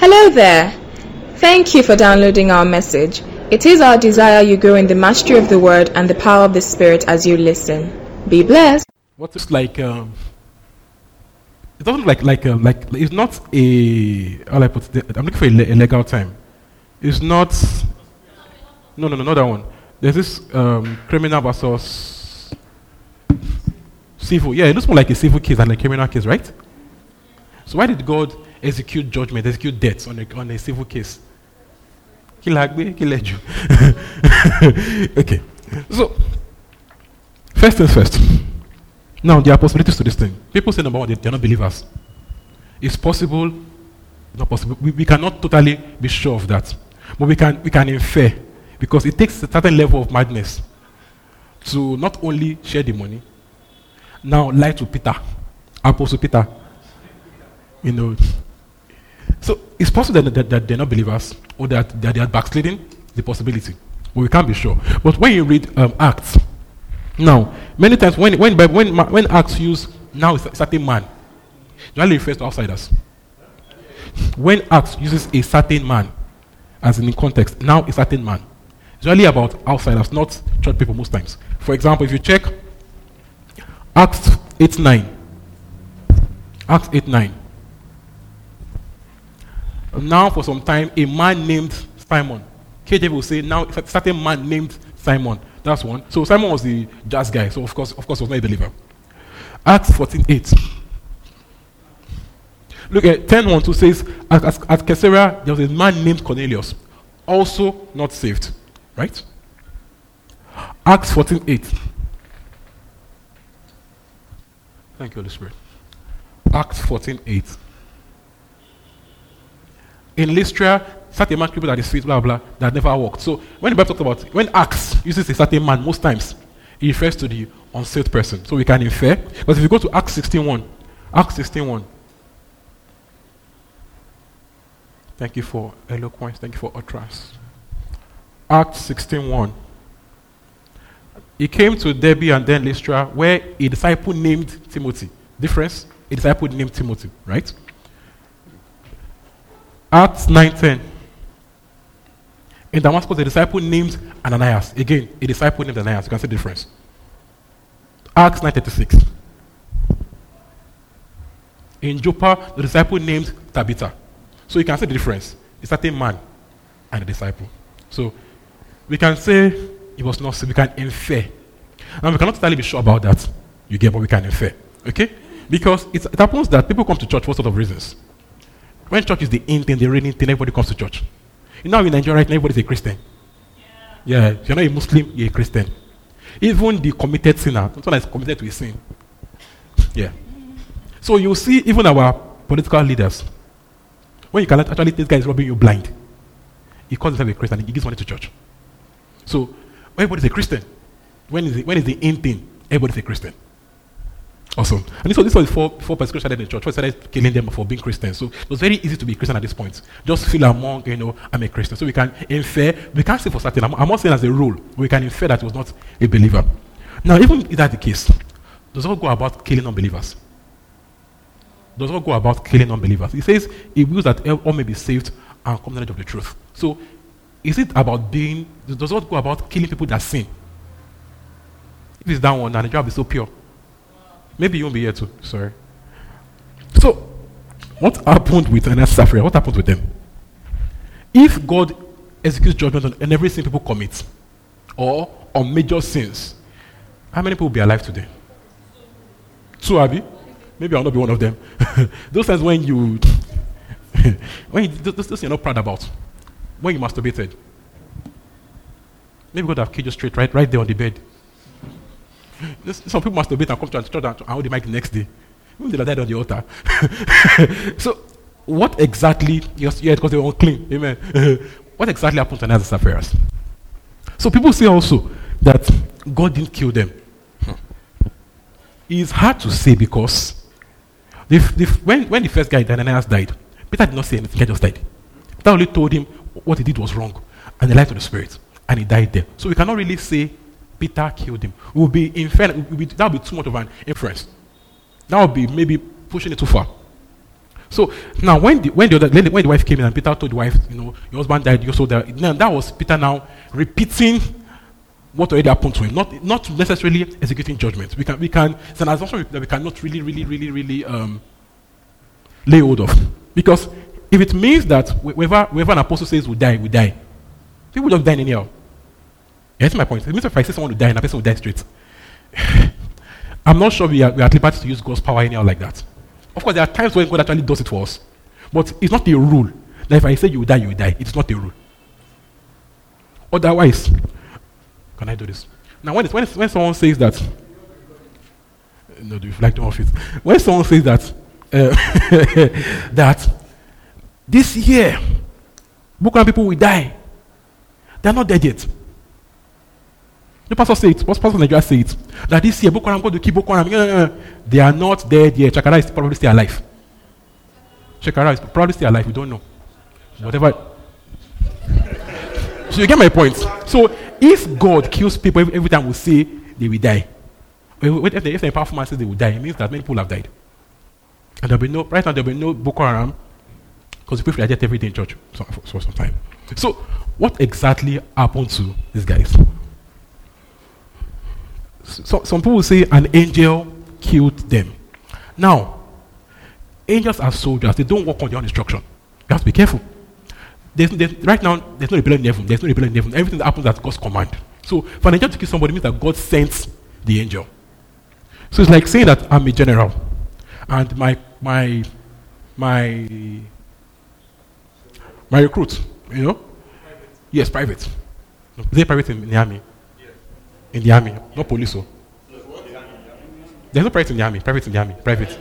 Hello there. Thank you for downloading our message. It is our desire you grow in the mastery of the word and the power of the spirit as you listen. Be blessed. What is like? Um, it doesn't look like like uh, like it's not a. How I put it? I'm looking for a, a legal time. It's not. No, no, no, not that one. There's this um, criminal versus civil. Yeah, it looks more like a civil case than a criminal case, right? So why did God execute judgment, execute death on a, on a civil case? Kilagbe, kileju. okay. So, first things first. Now, there are possibilities to this thing. People say, number one, they, they're not believers. It's possible, not possible. We, we cannot totally be sure of that. But we can, we can infer, because it takes a certain level of madness to not only share the money, now lie to Peter, Apostle Peter. You know. So it's possible that, that, that they're not believers or that, that they are backsliding, the possibility. But we can't be sure. But when you read um, Acts, now, many times when, when, when, when Acts use now a certain man, generally refers to outsiders. When Acts uses a certain man, as in the context, now a certain man, it's really about outsiders, not church people most times. For example, if you check Acts 8 9, Acts 8 9. Now, for some time, a man named Simon. KJV will say, now a certain man named Simon. That's one. So Simon was the jazz guy, so of course, of course, was not a believer. Acts 14 8. Look at 10 1 2 says, at, at, at Caesarea, there was a man named Cornelius, also not saved. Right? Acts 14 8. Thank you, Holy Spirit. Acts 14 8. In Lystra, certain man people that is feet, blah, blah, that never walked. So when the Bible talks about, when Acts uses a certain man, most times, it refers to the unsaved person. So we can infer. But if you go to Acts 16 1, Acts 16 1. Thank you for eloquence. Thank you for utterance. Acts 16 1. He came to Derbe and then Lystra, where a disciple named Timothy. Difference? A disciple named Timothy, right? Acts 9:10. In Damascus, a disciple named Ananias. Again, a disciple named Ananias. You can see the difference. Acts 9:36. In Joppa, the disciple named Tabitha. So you can see the difference. A certain man and a disciple. So we can say it was not. We can infer. And we cannot totally be sure about that. You get, but we can infer. Okay? Because it happens that people come to church for sort of reasons. When church is the in thing, the reading thing, everybody comes to church. You know, in Nigeria, right now, everybody's a Christian. Yeah. yeah. If you're not a Muslim, you're a Christian. Even the committed sinner, someone is committed to a sin. Yeah. So you see, even our political leaders, when you can actually, this guy is robbing you blind. He calls himself a Christian, and he gives money to church. So everybody's a Christian. When is the, when is the in thing? Everybody's a Christian. Awesome. And this was, this was before, before persecution started in the church. We started killing them for being Christians. So it was very easy to be Christian at this point. Just feel among, you know, I'm a Christian. So we can infer, we can't say for certain, I'm, I'm not saying as a rule, we can infer that he was not a believer. Now, even if that's the case, does God go about killing unbelievers? Does God go about killing unbelievers? He says he wills that all may be saved and come knowledge of the truth. So is it about being, does God go about killing people that sin? If it's that one, then the job is so pure. Maybe you won't be here too. Sorry. So, what happened with Ananias Sapphira? What happened with them? If God executes judgment on every sin people commit, or on major sins, how many people will be alive today? Two, Abby? Maybe I'll not be one of them. those times when you, when you, those, those you're not proud about, when you masturbated, maybe God have killed you straight right, right there on the bed. Some people must masturbate and come to church and hold the mic the next day. Even they died on the altar. so, what exactly? Yes, yeah, because they were unclean. Amen. what exactly happened to Ananias and Sapphira? So people say also that God didn't kill them. Hmm. It's hard to say because the, the, when, when the first guy, Ananias, died, Peter did not say anything. He just died. Peter only told him what he did was wrong, and he lied to the spirit, and he died there. So we cannot really say Peter killed him. It would be infer- that would be too much of an inference. That would be maybe pushing it too far. So now, when the, when the, other, when the wife came in and Peter told the wife, you know, your husband died, you also died. Now, that was Peter now repeating what already happened to him, not, not necessarily executing judgment. We can, we can, it's an assumption that we cannot really, really, really, really um, lay hold of. Because if it means that whenever, whenever an apostle says we die, we die, people just die anyhow. Yeah, that's my point. It means if I say someone will die and a person will die straight. I'm not sure we are, we are at liberty to use God's power anyhow like that. Of course, there are times when God actually does it for us. But it's not a rule. That if I say you will die, you will die. It's not a rule. Otherwise, can I do this? Now, when, when, when someone says that, no, do you like to off it? When someone says that, uh, that this year, Boko people will die, they're not dead yet. The pastor said it. What pastor Nigeria say it? That this year, Boko Haram going to keep Boko Haram. They are not dead yet. Chakara is probably still alive. Chakara is probably still alive. We don't know. Whatever. so you get my point. So if God kills people every, every time we say they will die, if the, if the powerful man says they will die, it means that many people have died. And there'll be no, right now, there'll be no Boko Haram because people are dead every day in church for, for some time. So, what exactly happened to these guys? So, some people say an angel killed them. Now, angels are soldiers, they don't work on their own instruction. You have to be careful. There's, there's, right now, there's no rebellion in heaven. There's no rebellion in heaven. Everything that happens at God's command. So, for an angel to kill somebody means that God sent the angel. So it's like saying that I'm a general, and my my my my recruit, you know, private. yes, private. They private in the army? In the army, not police. So. There's no private in the army. Private in the army. Private.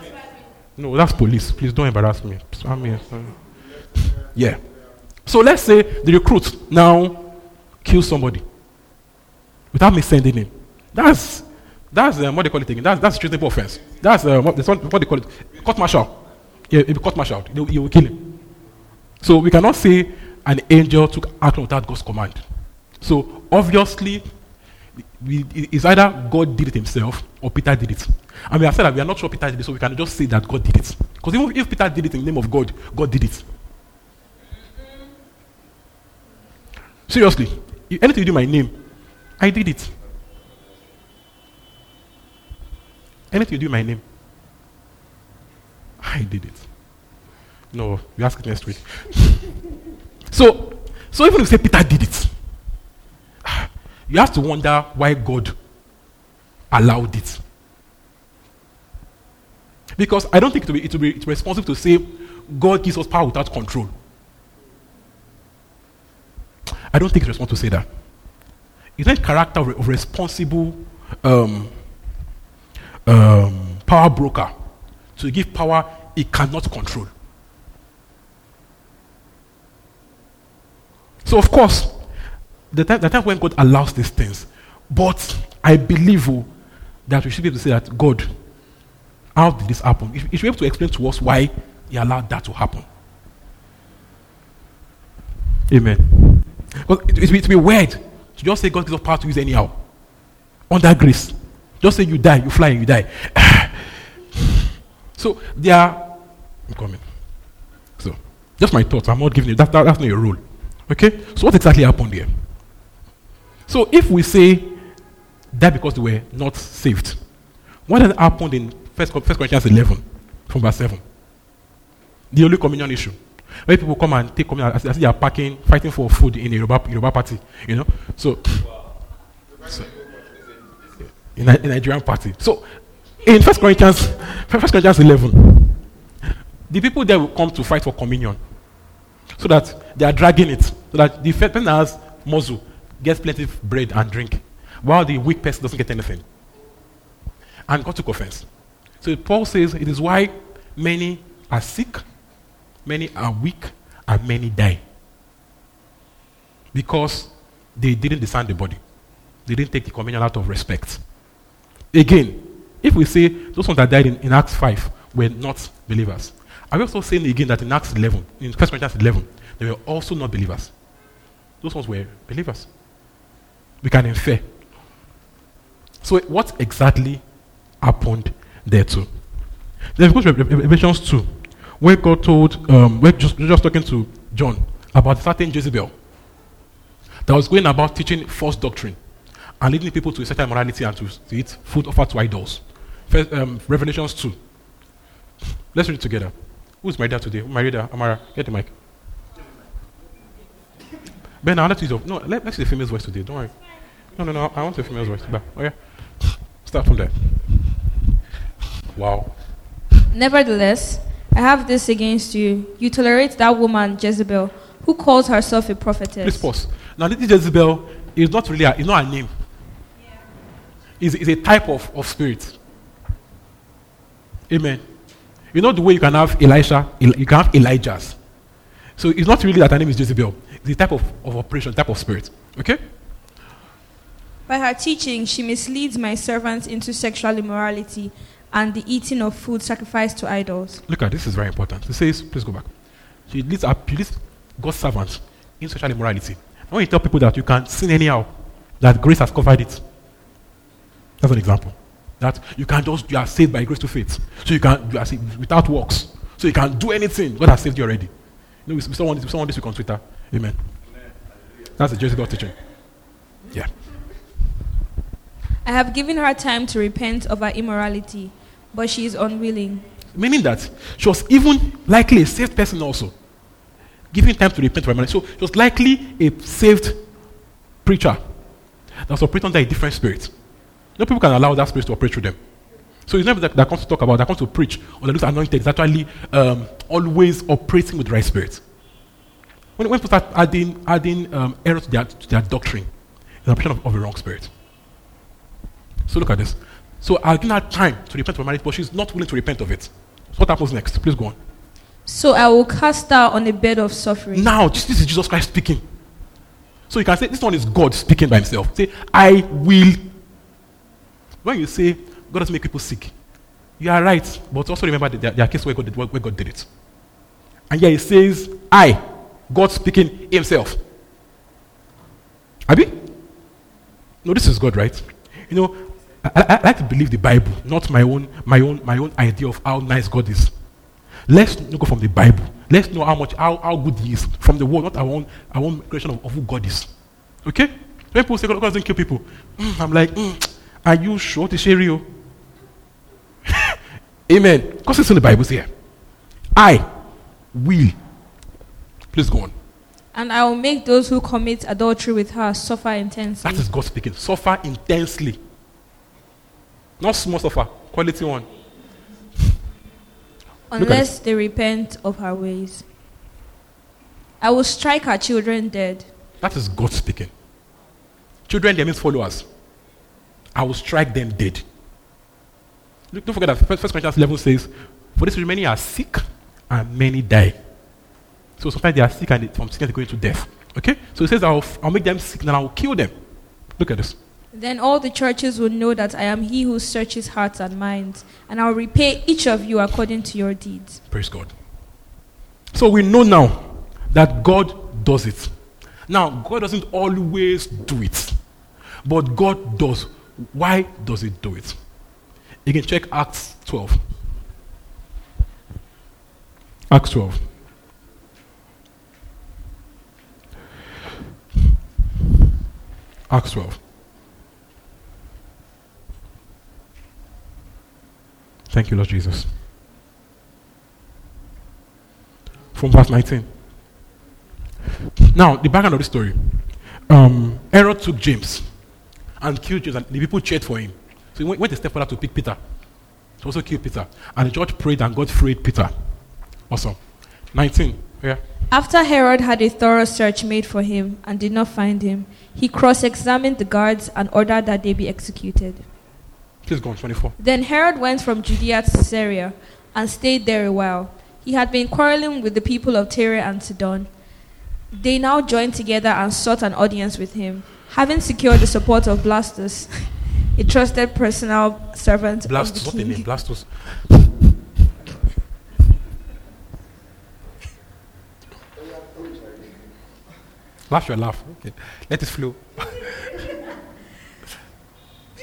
No, that's police. Please don't embarrass me. Army. Yeah. So let's say the recruit now kills somebody without me sending him. That's that's um, what they call it again. That's that's treasonable offense. That's uh, what, what, what they call it. Court martial. Yeah, it court martial. You will kill him. So we cannot say an angel took action without God's command. So obviously we, it's either God did it himself or Peter did it. And we have said that we are not sure Peter did it, so we can just say that God did it. Because even if Peter did it in the name of God, God did it. Seriously, anything you do in my name, I did it. Anything you do in my name, I did it. No, you ask it next week. so, so even if you say Peter did it, you have to wonder why God allowed it. Because I don't think it will be, it will be, it's responsible to say God gives us power without control. I don't think it's responsible to say that. It's not character of responsible um, um, power broker to give power it cannot control. So, of course, the time, the time when God allows these things. But I believe oh, that we should be able to say that God, how did this happen? He should be able to explain to us why He allowed that to happen. Amen. Because it, it be weird to just say God gives us power to use anyhow. Under grace. Just say you die, you fly, and you die. so there are. I'm coming. So, just my thoughts. I'm not giving you that, that. That's not a rule. Okay? So, what exactly happened here? So if we say that because they were not saved, what had happened in First, Corinthians 11 from verse 7? The Holy Communion issue. Where people come and take communion as, as they are packing, fighting for food in a Yoruba, Yoruba party, you know. So, so in a, Nigerian party. So in First Corinthians, First Corinthians 11, the people there will come to fight for communion, so that they are dragging it, so that the person has muzzle gets plenty of bread and drink, while the weak person doesn't get anything. And God took offense. So Paul says it is why many are sick, many are weak, and many die. Because they didn't discern the body. They didn't take the communion out of respect. Again, if we say those ones that died in, in Acts 5 were not believers, are we also saying again that in Acts 11, in 1 Corinthians 11, they were also not believers? Those ones were believers we can infer. So, what exactly happened there too? Then we go to Revelations 2, where God told, um, where just, just talking to John about certain Jezebel that was going about teaching false doctrine and leading people to a certain morality and to, eat food offered to idols. First, um, Revelations 2. Let's read it together. Who's my dad today? My reader, Amara, get the mic. Ben, I'll let you No, let, let's see the female's voice today. Don't worry. No, no, no. I want the female's voice. Oh, yeah. Start from there. Wow. Nevertheless, I have this against you. You tolerate that woman, Jezebel, who calls herself a prophetess. Please pause. Now, this Jezebel is not really a, it's not a name. It's, it's a type of, of spirit. Amen. You know the way you can have Elisha, you can have Elijahs. So it's not really that her name is Jezebel. A type of, of operation, type of spirit. Okay? By her teaching, she misleads my servants into sexual immorality and the eating of food sacrificed to idols. Look at this is very important. She says, please go back. She leads, she leads God's servants in sexual immorality. When you tell people that you can sin anyhow, that grace has covered it. That's an example. That you can just you are saved by grace to faith. So you can you are saved without works. So you can do anything. God has saved you already. You know, we saw one, we saw one this week on Twitter. Amen. That's the Jezebel teaching. Yeah. I have given her time to repent of her immorality, but she is unwilling. Meaning that she was even likely a saved person also. Giving time to repent of her immorality. So she was likely a saved preacher that was operating under a different spirit. No people can allow that spirit to operate through them. So it's not that, that comes to talk about, that comes to preach, or that looks anointed, is actually um, always operating with the right spirit. When, when people start adding, adding um, error to their, to their doctrine, it's an operation of, of a wrong spirit. So look at this. So I'll give her time to repent of her marriage, but she's not willing to repent of it. So what happens next? Please go on. So I will cast her on a bed of suffering. Now, this, this is Jesus Christ speaking. So you can say this one is God speaking by himself. Say, I will. When you say God has made people sick, you are right, but also remember that there, there are cases where God, did, where God did it. And here he says, I, God speaking himself. Abi? No, this is God, right? You know, I, I, like to believe the Bible, not my own, my own, my own idea of how nice God is. Let's go from the Bible. Let's know how much, how, how good He is from the Word, not our own, our own creation of, of who God is. Okay? When people say God doesn't kill people, mm, I'm like, mm, are you sure to share you? Amen. Because it's in the Bible here. I will. Please go on. And I will make those who commit adultery with her suffer intensely. That is God speaking. Suffer intensely. Not small suffer, quality one. Unless they repent of her ways. I will strike her children dead. That is God speaking. Children, they means followers. I will strike them dead. Look, don't forget that First Corinthians 11 says, For this many are sick and many die. So sometimes they are sick and from sickness they go into death. Okay? So it says, I'll, I'll make them sick and I'll kill them. Look at this. Then all the churches will know that I am he who searches hearts and minds, and I'll repay each of you according to your deeds. Praise God. So we know now that God does it. Now, God doesn't always do it, but God does. Why does He do it? You can check Acts 12. Acts 12. Acts 12. Thank you, Lord Jesus. From verse 19. Now, the background of the story. Um, Herod took James and killed James, and the people cheered for him. So he went, a step further to pick Peter. To also kill Peter. And the judge prayed, and God freed Peter. Awesome. 19. Yeah. After Herod had a thorough search made for him and did not find him, he cross examined the guards and ordered that they be executed. Please go on, 24. Then Herod went from Judea to Syria and stayed there a while. He had been quarreling with the people of Tyre and Sidon. They now joined together and sought an audience with him. Having secured the support of Blastus, a trusted personal servant Blastus, of the what king. the name? Blastus. Laugh your laugh. Okay. Let it flow.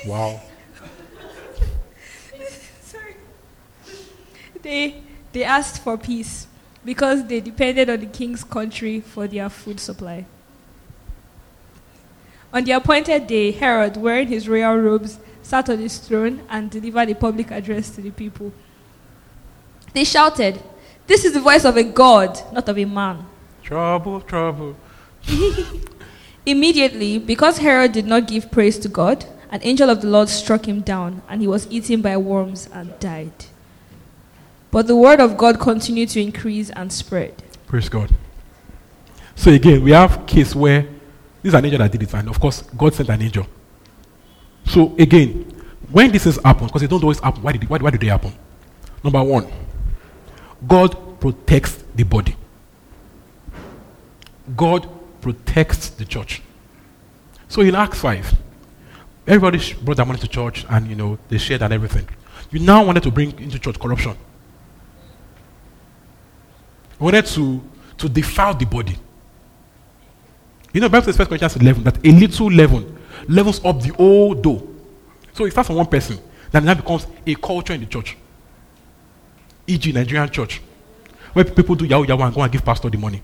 wow. Sorry. They, They asked for peace because they depended on the king's country for their food supply. On the appointed day, Herod, wearing his royal robes, sat on his throne and delivered a public address to the people. They shouted, This is the voice of a God, not of a man. Trouble, trouble. Immediately, because Herod did not give praise to God, an angel of the Lord struck him down, and he was eaten by worms and died. But the word of God continued to increase and spread. Praise God. So again, we have case where this is an angel that did it, and of course, God sent an angel. So again, when this is happen, because they don't always happen, why did, why, why do they happen? Number one, God protects the body. God protects the church. So in Acts 5, everybody brought their money to church and you know they shared and everything. You now wanted to bring into church corruption. You wanted to, to defile the body. You know, Bible says 1 Corinthians 11 that a little leaven levels up the whole dough. So it starts from one person, then that becomes a culture in the church. E.g., Nigerian church, where people do yahoo yahoo and go and give pastor the money.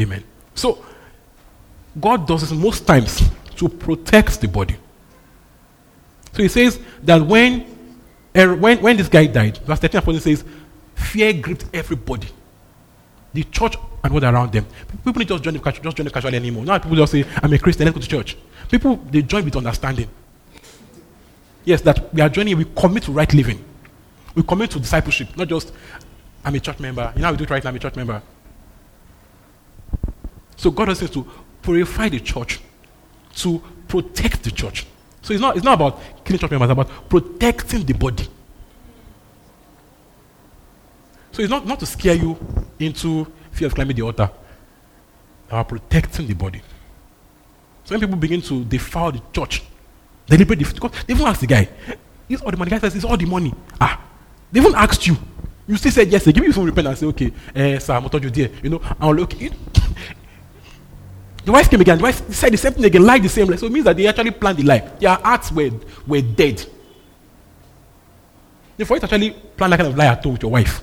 Amen. So, God does this most times to protect the body. So he says that when, er, when, when this guy died, verse 13 and 14 says, fear gripped everybody. The church and what around them. People don't just join the, just join the casually anymore. Now people just say, I'm a Christian, let's go to church. People, they join with understanding. Yes, that we are joining, we commit to right living. We commit to discipleship, not just, I'm a church member. You know we do it right now, I'm a church member. So God says to purify the church, to protect the church. So it's not, it's not about killing church members, it's about protecting the body. So it's not, not to scare you into fear of climbing the altar. About protecting the body. So when people begin to defile the church, deliberately, because they even ask the guy, "Is all the money?" The guy says, "It's all the money." Ah, they even asked you. You still said yes. They give you some repentance say, "Okay, eh, sir, I'm told you there." You know, I'll look. The wife came again. The wife said the same thing again, lied the same lie. So it means that they actually planned the lie. Their hearts were, were dead. Therefore, you actually plan that kind of lie at all with your wife.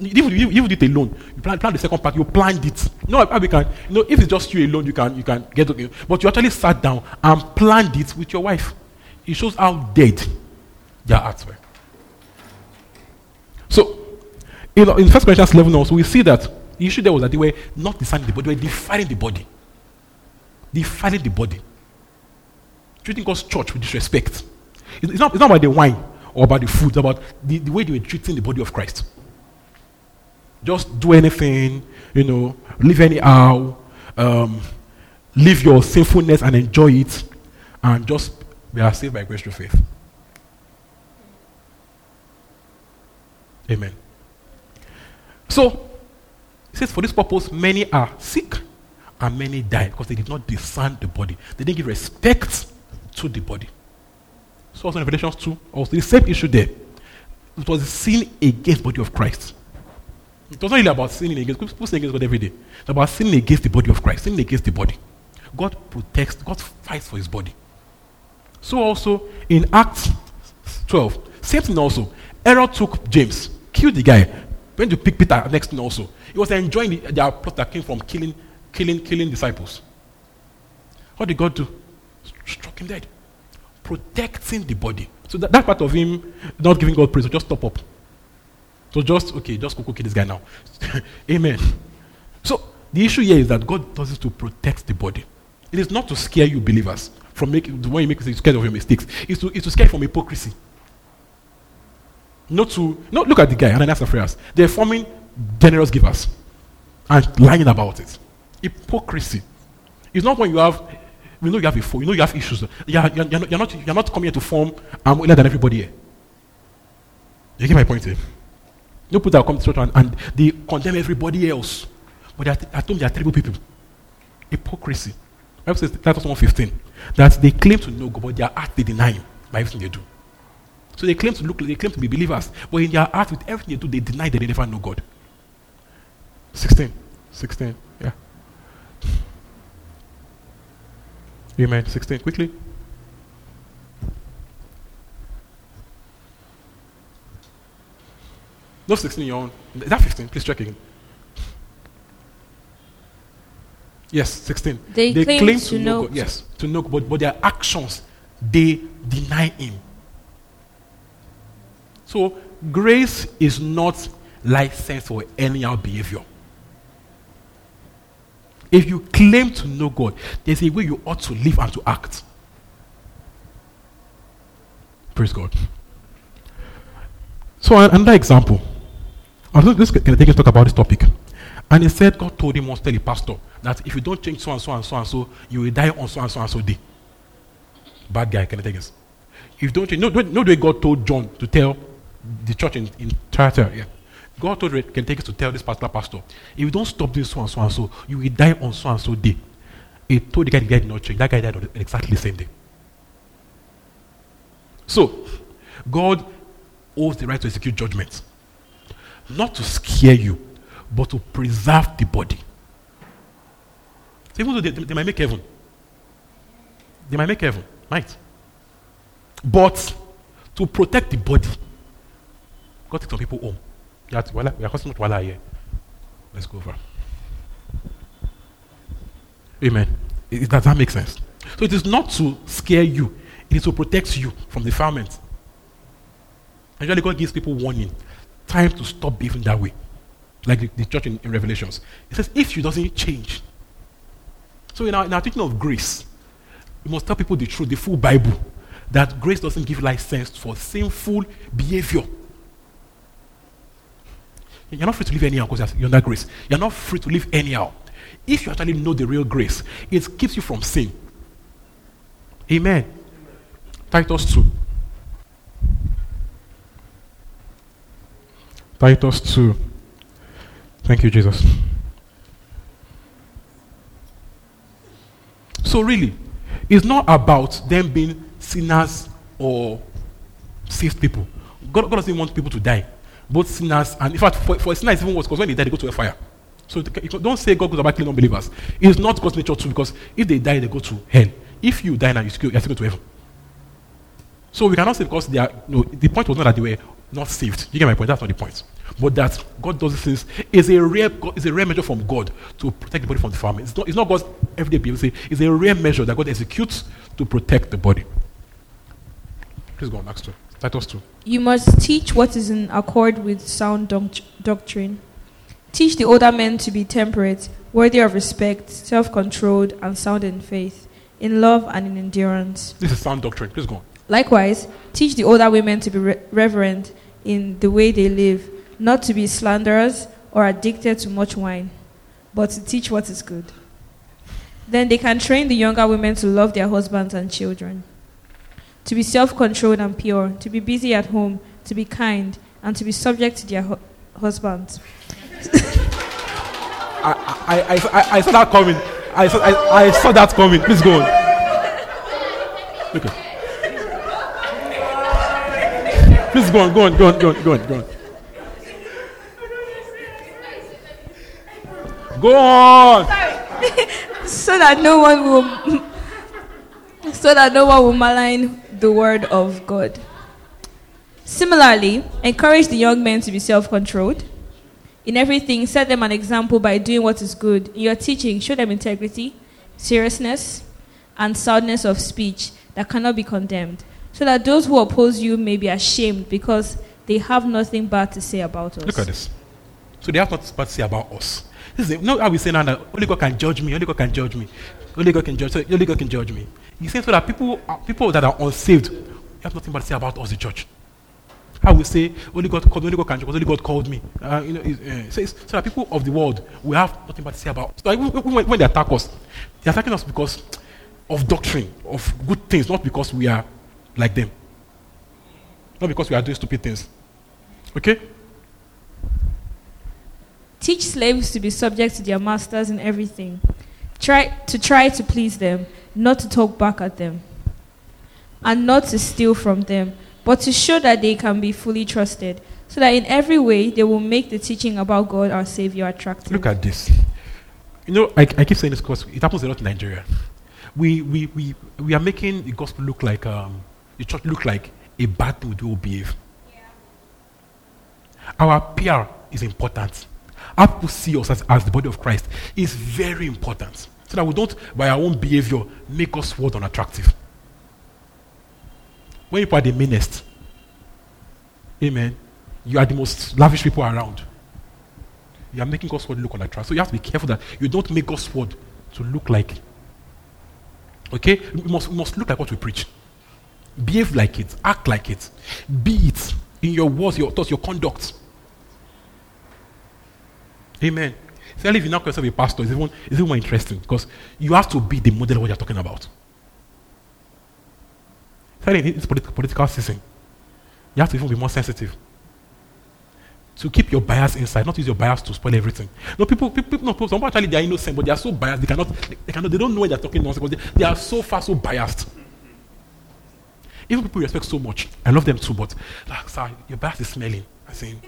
Even you, you did it alone. You plan, plan the second part. You planned it. You know can. You know, if it's just you alone, you can you can get okay. But you actually sat down and planned it with your wife. It shows how dead their hearts were. So, know, in First Corinthians 11 also, we see that the issue there was that they were not defining the body, they were defining the body defiling the body. Treating God's church with disrespect. It's not, it's not about the wine or about the food, it's about the, the way they were treating the body of Christ. Just do anything, you know, live anyhow, um, live your sinfulness and enjoy it, and just are saved by grace through faith. Amen. So, it says, For this purpose, many are sick and many died because they did not discern the body. They didn't give respect to the body. So also in Revelations 2, also the same issue there. It was sin against the body of Christ. It was not really about sinning against people sin against God every day. It's about sinning against the body of Christ, sinning against the body. God protects, God fights for his body. So also in Acts 12, same thing also. Herod took James, killed the guy, went to pick Peter next thing also. He was enjoying the, their plot that came from killing killing, killing disciples. What did God do? Struck him dead. Protecting the body. So that, that part of him not giving God praise, so just stop up. So just, okay, just go kill this guy now. Amen. So the issue here is that God does it to protect the body. It is not to scare you believers from making the way you make mistakes, scared of your mistakes. It's to, it's to scare from hypocrisy. Not to not look at the guy, Ananias and Sapphira. They're forming generous givers and lying about it. Hypocrisy. It's not when you have, you know you have a phone, you know you have issues. You're, you're, you're, not, you're, not, you're not coming here to form I'm um, than everybody here. You get my point here? No people that come to church and, and they condemn everybody else. But at home they are terrible people. Hypocrisy. Bible says Titus 1.15 that they claim to know God, but their heart they deny him by everything they do. So they claim to look, they claim to be believers, but in their heart, with everything they do, they deny that they never know God. 16. 16. Amen. 16, quickly. No 16 in your own. Is that 15? Please check again. Yes, 16. They claim to know- God. Yes, to know, but, but their actions, they deny Him. So, grace is not license for anyhow behavior. If you claim to know God, there's a way you ought to live and to act. Praise God. So, another example. I was just going to take a talk about this topic. And he said, God told him once, tell the pastor, that if you don't change so and so and so and so, you will die on so and so and so day. Bad guy, can I take this? If you don't change, no, no, no, the way God told John to tell the church in, in yeah. God told Red can take us to tell this particular pastor, if you don't stop doing so and so and so, you will die on so and so day. He told the guy the guy did not change. That guy died on exactly the same day. So, God owes the right to execute judgment. Not to scare you, but to preserve the body. So even though they, they might make heaven, they might make heaven, might. But to protect the body, God takes some people home. Yeah, we are causing wala here. Let's go over. Amen. Does that make sense? So it is not to scare you, it is to protect you from defilement. Usually God gives people warning, time to stop behaving that way. Like the, the church in, in Revelations. It says, if you doesn't change. So in our, in our teaching of grace, we must tell people the truth, the full Bible, that grace doesn't give license for sinful behavior. You're not free to live anyhow because you're under grace. You're not free to live anyhow. If you actually know the real grace, it keeps you from sin. Amen. Titus 2. Titus 2. Thank you, Jesus. So, really, it's not about them being sinners or saved people. God, God doesn't want people to die. Both sinners and, in fact, for, for a sinner, it's even worse because when they die, they go to a fire. So, don't say God goes about killing unbelievers. It's not God's nature too because if they die, they go to hell. If you die now, you still, you still to heaven. So we cannot say because they are. No, the point was not that they were not saved. You get my point. That's not the point. But that God does these things is a rare. Is a rare measure from God to protect the body from the famine. It's not. It's not God's everyday behavior. It's a rare measure that God executes to protect the body. Please go on. Acts two. Titus two. You must teach what is in accord with sound doc- doctrine. Teach the older men to be temperate, worthy of respect, self controlled, and sound in faith, in love and in endurance. This is sound doctrine. Please go on. Likewise, teach the older women to be re- reverent in the way they live, not to be slanderers or addicted to much wine, but to teach what is good. Then they can train the younger women to love their husbands and children, to be self controlled and pure, to be busy at home, to be kind, and to be subject to their hu- husbands. I, I, I, I, I saw that coming. I saw, I, I saw that coming. Please go on. Okay. Please go on, go on, go on, go on, go on, go on. Go on. so that no one will so that no one will malign the word of God. Similarly, encourage the young men to be self-controlled. In everything, set them an example by doing what is good. In your teaching, show them integrity, seriousness, and soundness of speech that cannot be condemned, so that those who oppose you may be ashamed because they have nothing bad to say about us. Look at this. So they have nothing bad to say about us. This is, you know how we say now that only God can judge me, only God can judge me, only God can judge, only God can judge me. He's saying so that people, uh, people that are unsaved, have nothing bad to say about us, the church. I will say only God called, only God can only God called me. Uh, you know, uh, so, so that people of the world will have nothing bad to say about. us. So when, when they attack us, they're attacking us because of doctrine, of good things, not because we are like them, not because we are doing stupid things. Okay. Teach slaves to be subject to their masters in everything. Try to try to please them, not to talk back at them, and not to steal from them, but to show that they can be fully trusted, so that in every way they will make the teaching about God our Savior attractive. Look at this. You know, I, I keep saying this because it happens a lot in Nigeria. We, we, we, we are making the gospel look like, um, the church look like a bad thing we do behave. Our PR is important. How people see us as, as the body of Christ is very important. So that we don't, by our own behavior, make us world unattractive. When people are the meanest, amen, you are the most lavish people around. You are making God's word look unattractive. So you have to be careful that you don't make God's word to look like. Okay? We must, we must look like what we preach. Behave like it. Act like it. Be it in your words, your thoughts, your conduct. Amen. Especially if you now call yourself a pastor, it's even, it's even more interesting because you have to be the model of what you're talking about. Especially in this political, political season, you have to even be more sensitive. To keep your bias inside, not use your bias to spoil everything. No, people, people, no, people some people actually they are innocent, but they are so biased they cannot, they, they cannot, they don't know when they're talking nonsense because they, they are so far so biased. Even people respect so much, I love them too, but like, sir, your bias is smelling. I saying,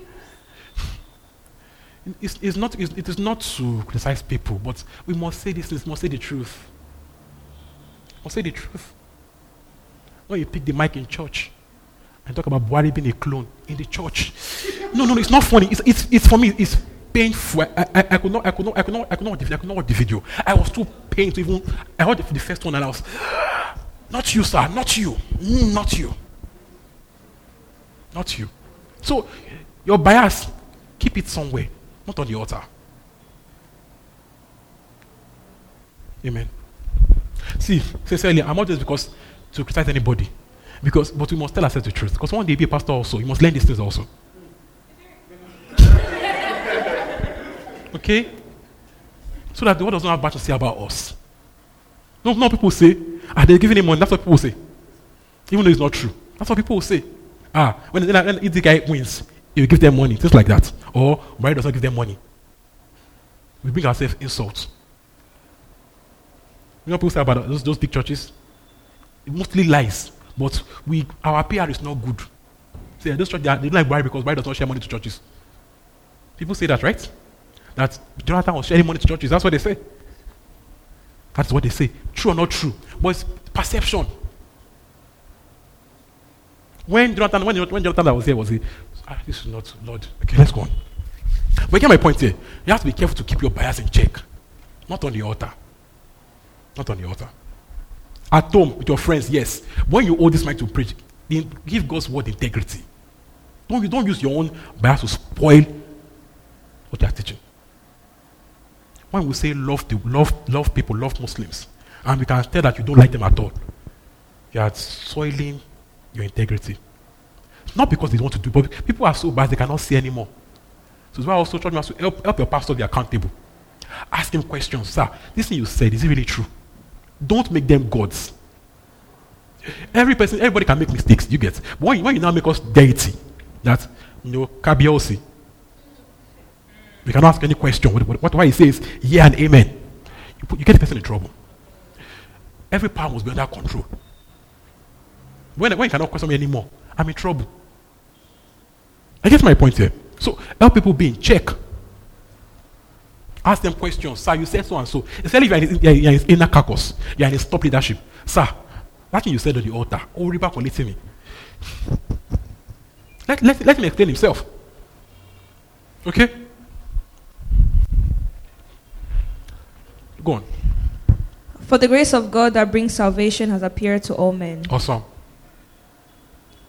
it's, it's not, it's, it is not to criticize people, but we must say this, we must say the truth. We must say the truth. When you pick the mic in church and talk about Buhari being a clone in the church, no, no, no, it's not funny. It's, it's, it's for me, it's painful. I, I, I could not, I could not, I could not, I could not, I could not watch the video. I was too pained to even. I heard the, the first one and I was, not you, sir, not you, Mm, not you, not you. So your bias, keep it somewhere, not on the altar. Amen. See, sincerely, I'm not just because to criticize anybody, because but we must tell ourselves the truth. Because one day be a pastor also, you must learn these things also. okay? So that the world does not have much to say about us. No, no, people say, are they giving him money? That's what people say. Even though it's not true. That's what people say. Ah, when, when, when the guy wins, he will give them money, things like that. Or Buhari does not give them money. We bring ourselves insults. You know people say about those, those big churches? It mostly lies. But we, our PR is not good. See, those churches, they, don't like Buhari because Buhari does not share money to churches. People say that, right? That Jonathan was sharing money to churches. That's what they say. That's what they say. True or not true. But it's perception. When Jonathan, when, when Jonathan was here, was he, ah, this is not Lord. Okay, let's go on. But get my point here. You have to be careful to keep your bias in check. Not on the altar. Not on the altar. At home with your friends, yes. When you hold this mic to preach, give God's word integrity. Don't, you don't use your own bias to spoil what you are teaching. When we say love, the, love, love people, love Muslims, and we can tell that you don't like them at all, you are soiling your integrity. Not because they want to do, but people are so bad they cannot see anymore. So it's why also church to help, help your pastor be accountable. Ask him questions. Sir, this thing you said, is it really true? Don't make them gods. Every person, everybody can make mistakes, you get. But when you, now make us deity, that, you know, we cannot ask any question. What, what, what why he says, yeah and amen. You, put, you get the person in trouble. Every power must be under control. When, when you cannot question me anymore, I'm in trouble. I get my point here. So help people be in check. Ask them questions. Sir, you said so and so. Especially if you're in, you're in his inner caucus, you're in his top leadership. Sir, that thing you said on the altar, oh, back on me. Let, let, let him explain himself. Okay? Go on. For the grace of God that brings salvation has appeared to all men. Awesome.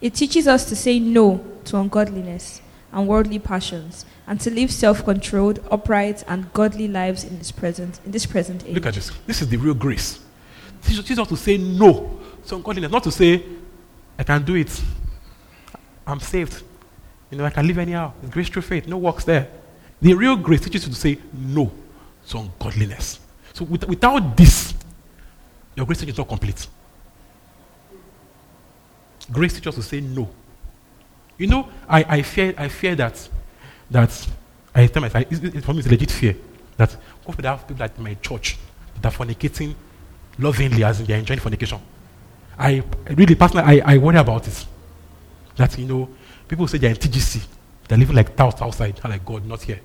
It teaches us to say no to ungodliness and worldly passions and to live self-controlled, upright, and godly lives in this present in this present age. Look at this. This is the real grace. This teaches us to say no to ungodliness, not to say, I can do it. I'm saved. You know, I can live anyhow. It's grace through faith. No works there. The real grace teaches you to say no to ungodliness. So with, without this, your grace is not complete. Grace teaches us to say no. You know, I, I fear I fear that that I tell myself it, it, for me it's a legit fear that what if I have people at my church that are fornicating lovingly as in they're enjoying fornication. I really personally I, I worry about it. That you know, people say they're in TGC, they're living like touts outside. I'm like God, not here.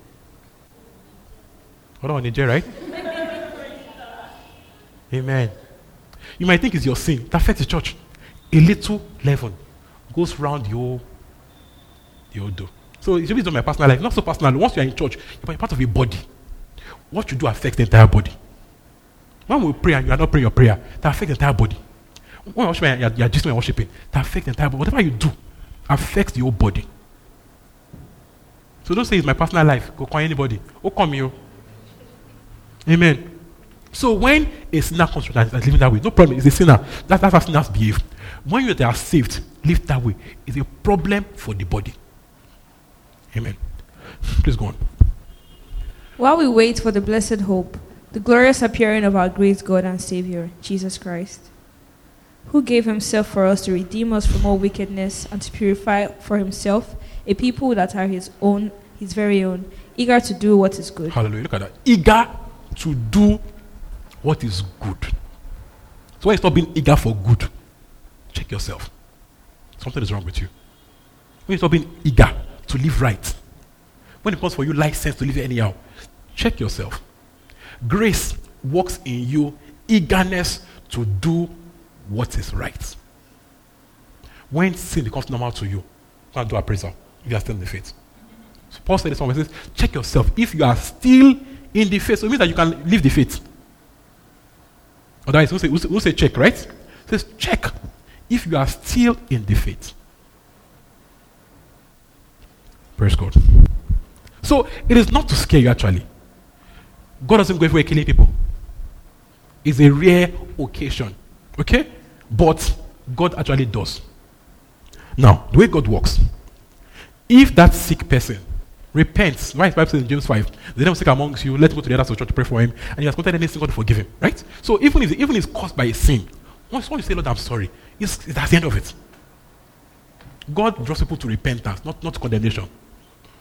Hold on, Nigeria, right? Amen. You might think it's your sin. That affects the church. A little leaven goes round your, your door. So it should be on my personal life, not so personal. Once you are in church, you're part of a body. What you do affects the entire body. When we pray and you are not praying your prayer, that affects the entire body. When you worship you are, you are just worshiping, that affects the entire body. Whatever you do affects your body. So don't say it's my personal life. Go call anybody. Who come you? Amen. So when a sinner comes to and is living that way, no problem. It's a sinner. That, that's how sinners behave. When you are saved, live that way. It's a problem for the body. Amen. Please go on. While we wait for the blessed hope, the glorious appearing of our great God and Savior, Jesus Christ, who gave himself for us to redeem us from all wickedness and to purify for himself a people that are his own, his very own, eager to do what is good. Hallelujah. Look at that. Eager to do what is good. So when you stop being eager for good, check yourself. Something is wrong with you. When you stop being eager to live right, when it comes for you license to live anyhow, check yourself. Grace works in you eagerness to do what is right. When sin becomes normal to you, and do appraisal if you are still in the faith. So Paul said this one, he says, check yourself. If you are still in the faith, so it means that you can leave the faith. Oh, Otherwise, we'll say, we'll say, say check, right? It says check if you are still in the faith. Praise God. So it is not to scare you actually. God doesn't go everywhere killing people. It's a rare occasion. Okay? But God actually does. Now, the way God works, if that sick person repents, right? Bible says in James 5, the devil sick amongst you, let's go to the other church to pray for him, and he has committed any sin, to forgive him, right? So even if even it's caused by a sin, once, once you say, Lord, I'm sorry, it's, that's the end of it. God draws people to repentance, not, not condemnation.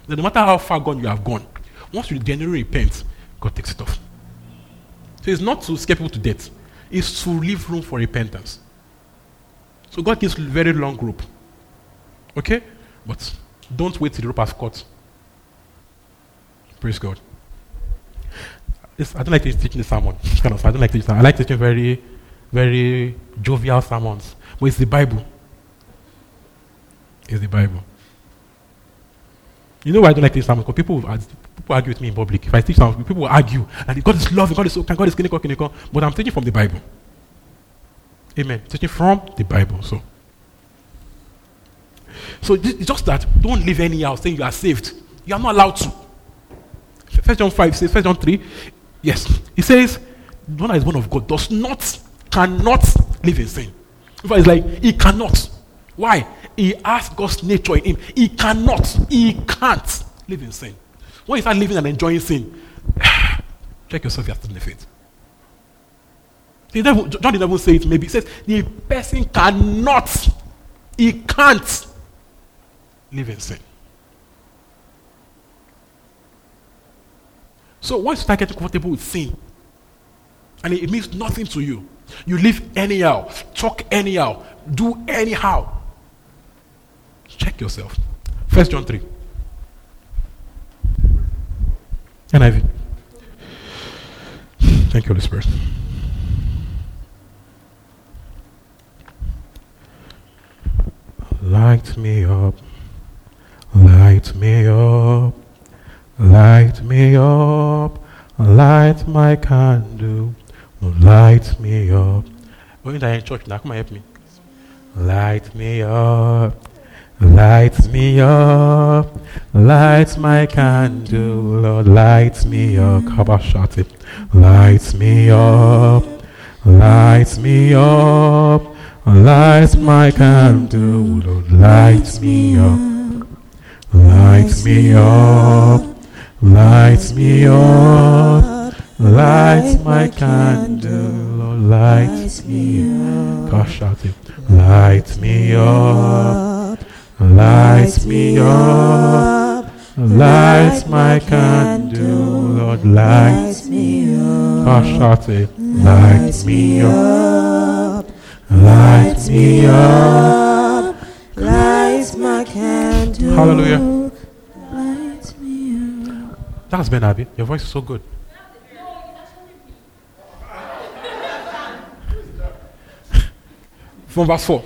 no matter how far gone you have gone, once you genuinely repent, God takes it off. So it's not to scare people to death, it's to leave room for repentance. So God gives very long rope. Okay? But don't wait till the rope has cut. Praise God. It's, I don't like teaching the sermon. Kind of, I don't like teaching. I like teaching very, very jovial sermons. But it's the Bible. It's the Bible. You know why I don't like teaching sermons? Because people, people argue with me in public. If I teach sermons, people will argue. And God is love, God is kind, God is clinical, clinical. But I'm teaching from the Bible. Amen. Teaching from the Bible. So. So it's just that don't live anyhow saying you are saved. You are not allowed to. First John 5 says, First John 3, yes. He says, the one that is born of God does not, cannot live in sin. In fact, it's like he cannot. Why? He has God's nature in him. He cannot, he can't live in sin. When you start living and enjoying sin, check yourself, you're still in the faith. Devil, John didn't even say it, maybe. He says, the person cannot, he can't live in sin. So once you start getting comfortable with sin, and it, it means nothing to you, you live anyhow, talk anyhow, do anyhow. Check yourself. First John 3. NIV. Thank you, Holy Spirit. Light me up, light me up, light me up, light my candle, light me up. When I in church now, come and help me. Light me up, light me up, light my candle, Lord, light me up. How about shout it? Light me up, light me up, light my candle, Lord, light me up, light me up, light me up, light my candle, Lord, light me up. Gosh, shout it. Light me up, light me up, light my candle, Lord, light me up. Gosh, shout it. Light me up, light me up. Light my candle. Hallelujah. Light me up. That's Ben Abby. Your voice is so good. From verse 4.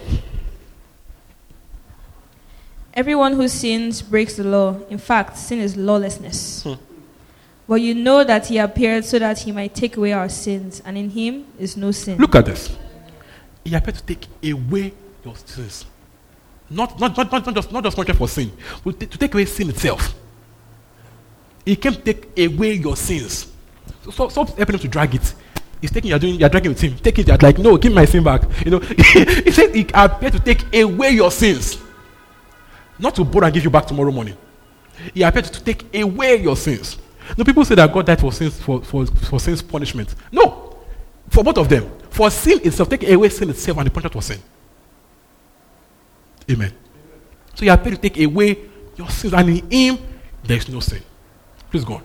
Everyone who sins breaks the law. In fact, sin is lawlessness. Hmm. But you know that he appeared so that he might take away our sins, and in him is no sin. Look at this. He appeared to take away your sins. Not, not, not, not, not just, not just punishment for sin, but to to take away sin itself. He came to take away your sins. So stop, stop helping him to drag it. He's taking, you're doing, you're dragging with him. Take it, you're like, no, give my sin back. You know, he said he appeared to take away your sins. Not to borrow and give you back tomorrow morning. He appeared to take away your sins. No, people say that God died for sins for, for, for sins punishment. No, for both of them. For sin itself, take away sin itself and the punishment for sin. Amen. So you appear to take away your sins, and in him there is no sin. Please go on.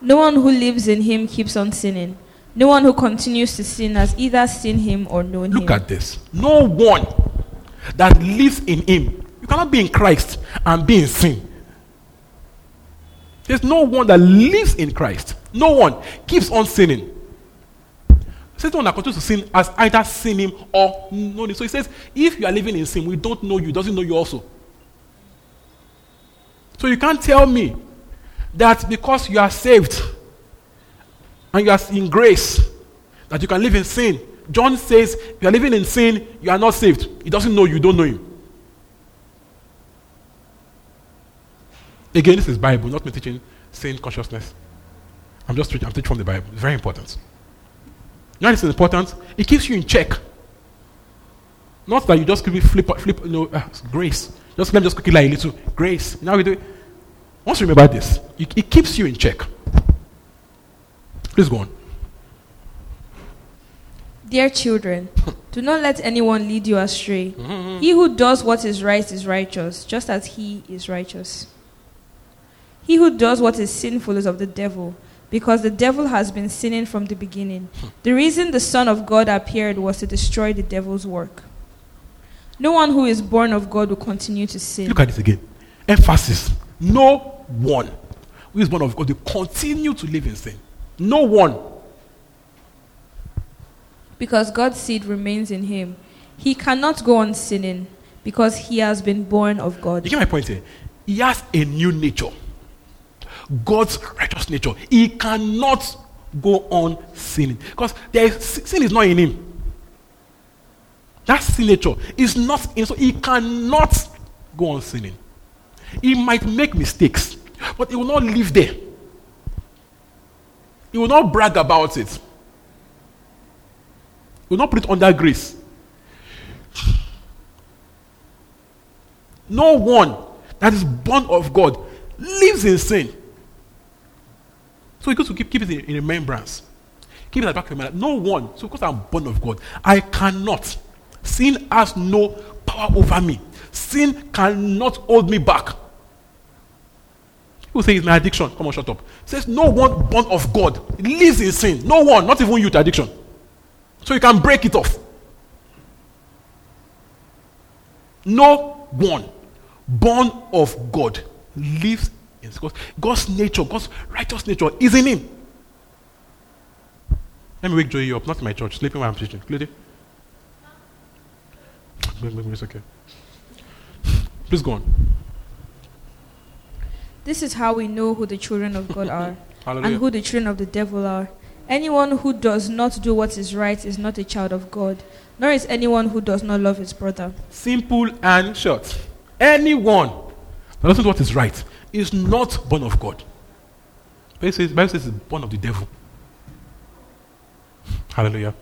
No one who lives in him keeps on sinning. No one who continues to sin has either seen him or known Look him. at this. No one that lives in him. You cannot be in Christ and be in sin. There's no one that lives in Christ. No one keeps on sinning. Says one that continues to sin has either seen him or known him. So he says, if you are living in sin, we don't know you, doesn't know you also. So you can't tell me that because you are saved and you are in grace, that you can live in sin. John says, if you are living in sin, you are not saved. He doesn't know you, don't know him. Again, this is Bible, not me teaching sin consciousness. I'm just teaching, I'm teaching from the Bible. It's very important. You know, this is important. It keeps you in check. Not that you just quickly flip, flip, you know, ah, grace. Just let me just quickly lie a little. Grace. Now we do it. Once you remember this, it, keeps you in check. Please go on. Dear children, do not let anyone lead you astray. Mm-hmm. He who does what is right is righteous, just as he is righteous. He who does what is sinful is of the devil, because the devil has been sinning from the beginning. The reason the Son of God appeared was to destroy the devil's work. No one who is born of God will continue to sin. Look at this again. Emphasis. No one who is born of God will continue to live in sin. No one. Because God's seed remains in him. He cannot go on sinning because he has been born of You God. get my point here? He has a new nature. God's righteous nature. He cannot go on sinning. Because there is, sin is not in him. That sin nature is not in so he cannot go on sinning. He might make mistakes, but he will not live there. He will not brag about it. He will not put it under grace. No one that is born of God lives in sin. So you got to keep, keep it in, in remembrance. Keep it at the back of your mind. No one. So because I'm born of God, I cannot. Sin has no power over me. Sin cannot hold me back. People say it's my addiction. Come on, shut up. Says no one born of God lives in sin. No one, not even you, to addiction. So you can break it off. No one born of God lives in sin. God's nature, God's righteous nature is in him. Let me wake Joey up, not in my church, sleeping while I'm preaching. Lady? It's okay. Please go on. This is how we know who the children of God are and who the children of the devil are. Anyone who does not do what is right is not a child of God, nor is anyone who does not love his brother. Simple and short. Anyone that doesn't do what is right is not born of God. Bible says, Bible says it's born of the devil. Hallelujah.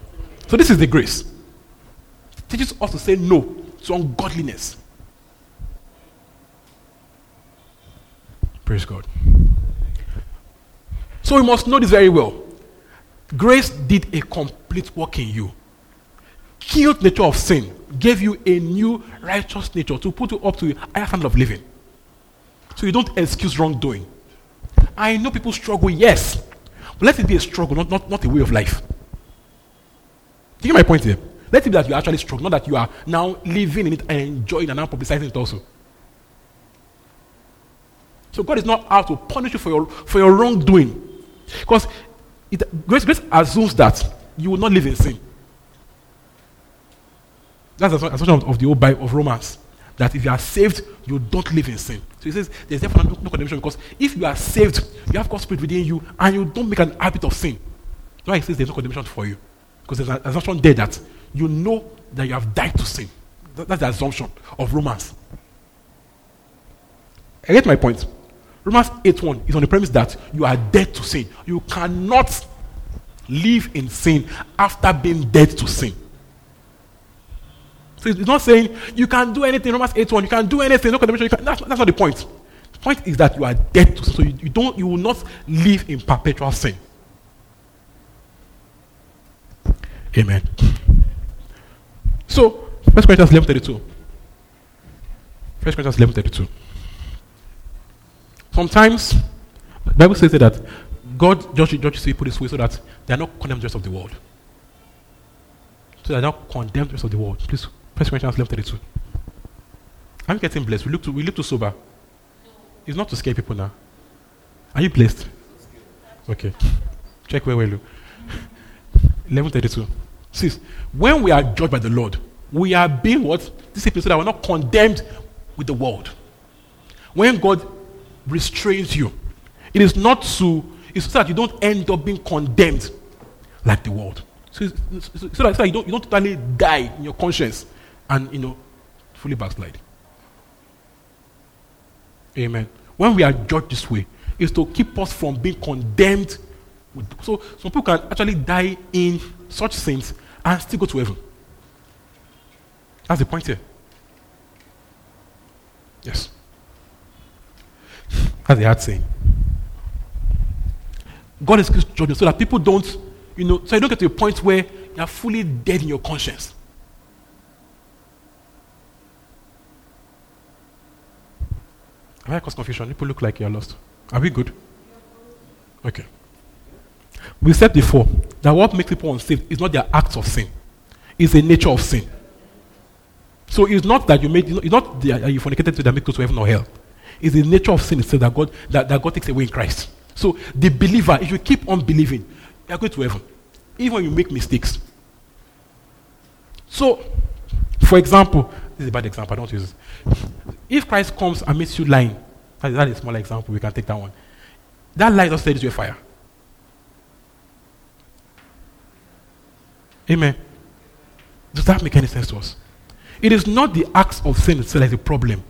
So this is the grace. It teaches us to say no to ungodliness. Praise God. So we must know this very well. Grace did a complete work in you killed nature of sin, gave you a new righteous nature to put you up to a higher standard of living. So you don't excuse wrongdoing. I know people struggle, yes, but let it be a struggle, not, not, not a way of life. Do you get my point here? Let it be that you actually struggle, not that you are now living in it and enjoying and now publicizing it also. So God is not out to punish you for your for your wrongdoing. Because it, grace, grace assumes that you will not live in sin. That's the assumption of, the old Bible of Romans. that if you are saved, you don't live in sin. So he says there's therefore no, no condemnation because if you are saved, you have God's spirit within you and you don't make an habit of sin. That's why he says there's no condemnation for you. Because there's an assumption there that you know that you have died to sin. That- That's the assumption of Romans. I get my point. Romans 8:1 is on the premise that you are dead to sin. You cannot live in sin after being dead to sin. So it's not saying you can do anything. Romans 8:1, you can do anything. No condemnation. That's, that's not the point. The point is that you are dead to sin. So you, you don't, you will not live in perpetual sin. Amen. So, 1 Corinthians 11:32. 1 Corinthians 11:32. Sometimes the Bible says that God judges, judges people this way so that they are not condemned the rest of the world. So they are not condemned the rest of the world. Please, 1 Corinthians 11:32. I'm getting blessed. We look, to, we look too sober. It's not to scare people now. Are you blessed? Okay. Check where we look. 11:32. Says, when we are judged by the Lord, we are being what? Disciplined so that we're not condemned with the world. When God restrains you, it is not to, it's so that you don't end up being condemned like the world. So, so, so that, so that you, don't, you don't totally die in your conscience and, you know, fully backslide. Amen. When we are judged this way, is to keep us from being condemned. So some people can actually die in such sins and still go to heaven. That's the point here. Yes. That's the hard saying. God is judging so that people don't, you know, so you don't get to a point where you are fully dead in your conscience. Have I caused confusion? People look like you're lost. Are we good? Okay. We said before that what makes people unsaved is not their acts of sin, it's the nature of sin. So it's not that you made, it's not that you fornicated to that make you to heaven or hell. It's the nature of sin itself that God that, that God takes away in Christ. So the believer, if you keep on believing, you are going to heaven, even when you make mistakes. So, for example, this is a bad example. I don't use this. If Christ comes and meets you lying, that is a small example. We can take that one. That lie just leads to a fire. Amen. Does that make any sense to us? It is not the acts of sin itself that is the problem.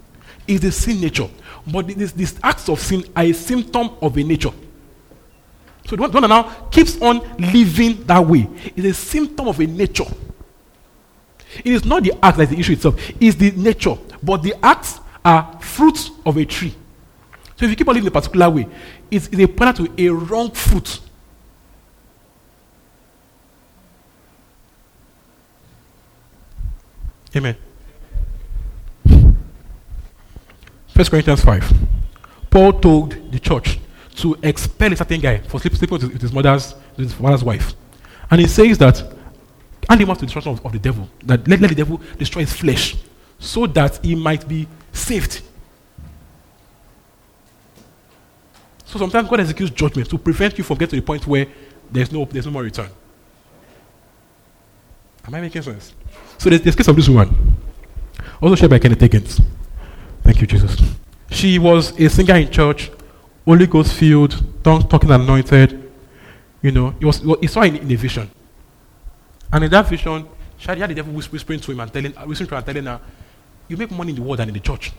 It's the sin nature. But these acts of sin are a symptom of a nature. So the one, now keeps on living that way It's a symptom of a nature. It is not the act that is the issue itself, it's the nature. But the acts are fruits of a tree. So if you keep on living in a particular way, it's, it's a pointer to a wrong fruit. Amen. 1 Corinthians 5. Paul told the church to expel a certain guy for sleeping with his, mother's, his wife. And he says that, and he wants to destruction of, of the devil, that let, let the devil destroy his flesh so that he might be saved. So sometimes God executes judgment to prevent you from getting to the point where there's no, there's no more return. Am I making sense? So there's, there's case of this woman, also shared by Kenneth Higgins. Thank you, Jesus. She was a singer in church, Holy Ghost filled, tongue talking anointed. You know, it was, he saw in, in a vision. And in that vision, she had, the devil whis- whispering to him and telling, uh, whispering to her and telling her, You make money in the world than in the church.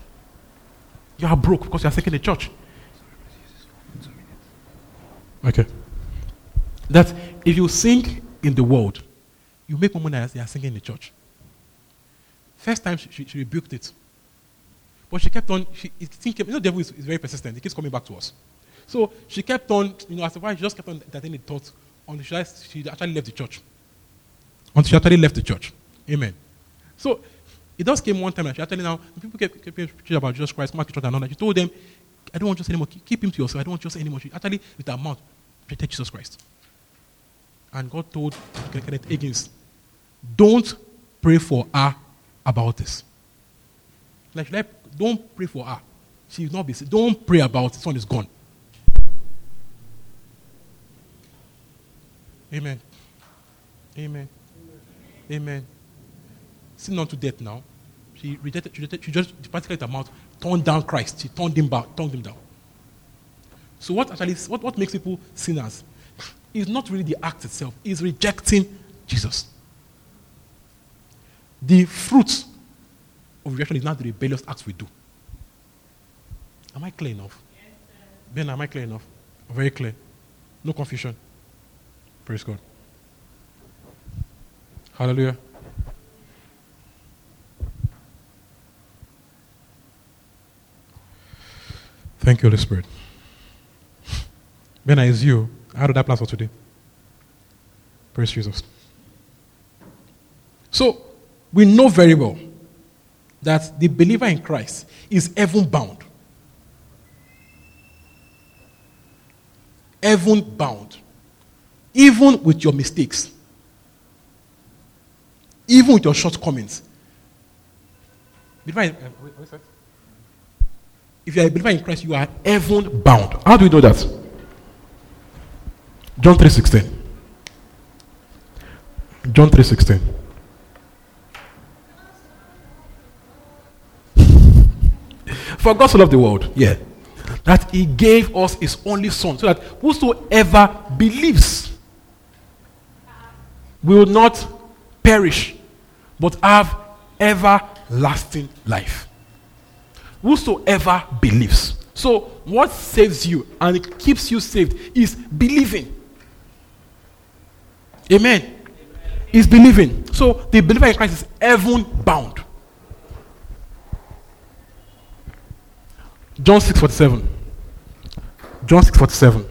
You are broke because you are in the church. Okay. That if you sing in the world, you make more money as you are singing in the church. First time she, she, she rebuked it. But she kept on, she, it, think, you know, the devil is, is very persistent. He keeps coming back to us. So she kept on, you know, as a while, she just kept on entertaining thoughts until she, she actually left the church. Until she actually left the church. Amen. So it just came one time and she actually now, people kept, kept preaching about Jesus Christ, Mark, church, and all that. She told them, I don't want Jesus anymore. Keep, him to yourself. I don't want Jesus anymore. She actually, with her mouth, protect Jesus Christ. And God told Kenneth Higgins, don't pray for her about this. Like, like, don't pray for her. She will not be saved. Don't pray about it. This one is gone. Amen. Amen. Amen. Sin unto death now. She rejected, she, rejected, she just practically her mouth turned down Christ. She turned him back, turned him down. So what actually what, what makes people sinners is not really the act itself, is rejecting Jesus. The fruit of rejection is not the rebellious acts we do. Am I clear enough? Yes, ben, am I clear enough? Very clear. No confusion. Praise God. Hallelujah. Thank you, Holy Spirit. Ben, is you. How did that plan for today? Praise Jesus. So, we know very well that the believer in Christ is heaven bound. Heaven bound. Even with your mistakes, even with your shortcomings. Uh, if you are a believer in Christ, you are heaven bound. How do we know that? John 3:16. John 3:16. For God so loved the world, yeah, that He gave us His only Son, so that whosoever believes will not perish, but have everlasting life. Whosoever believes. So, what saves you and keeps you saved is believing. Amen. Amen. Is believing. So, the believer in Christ is heaven bound. John 6:47. John 6:47.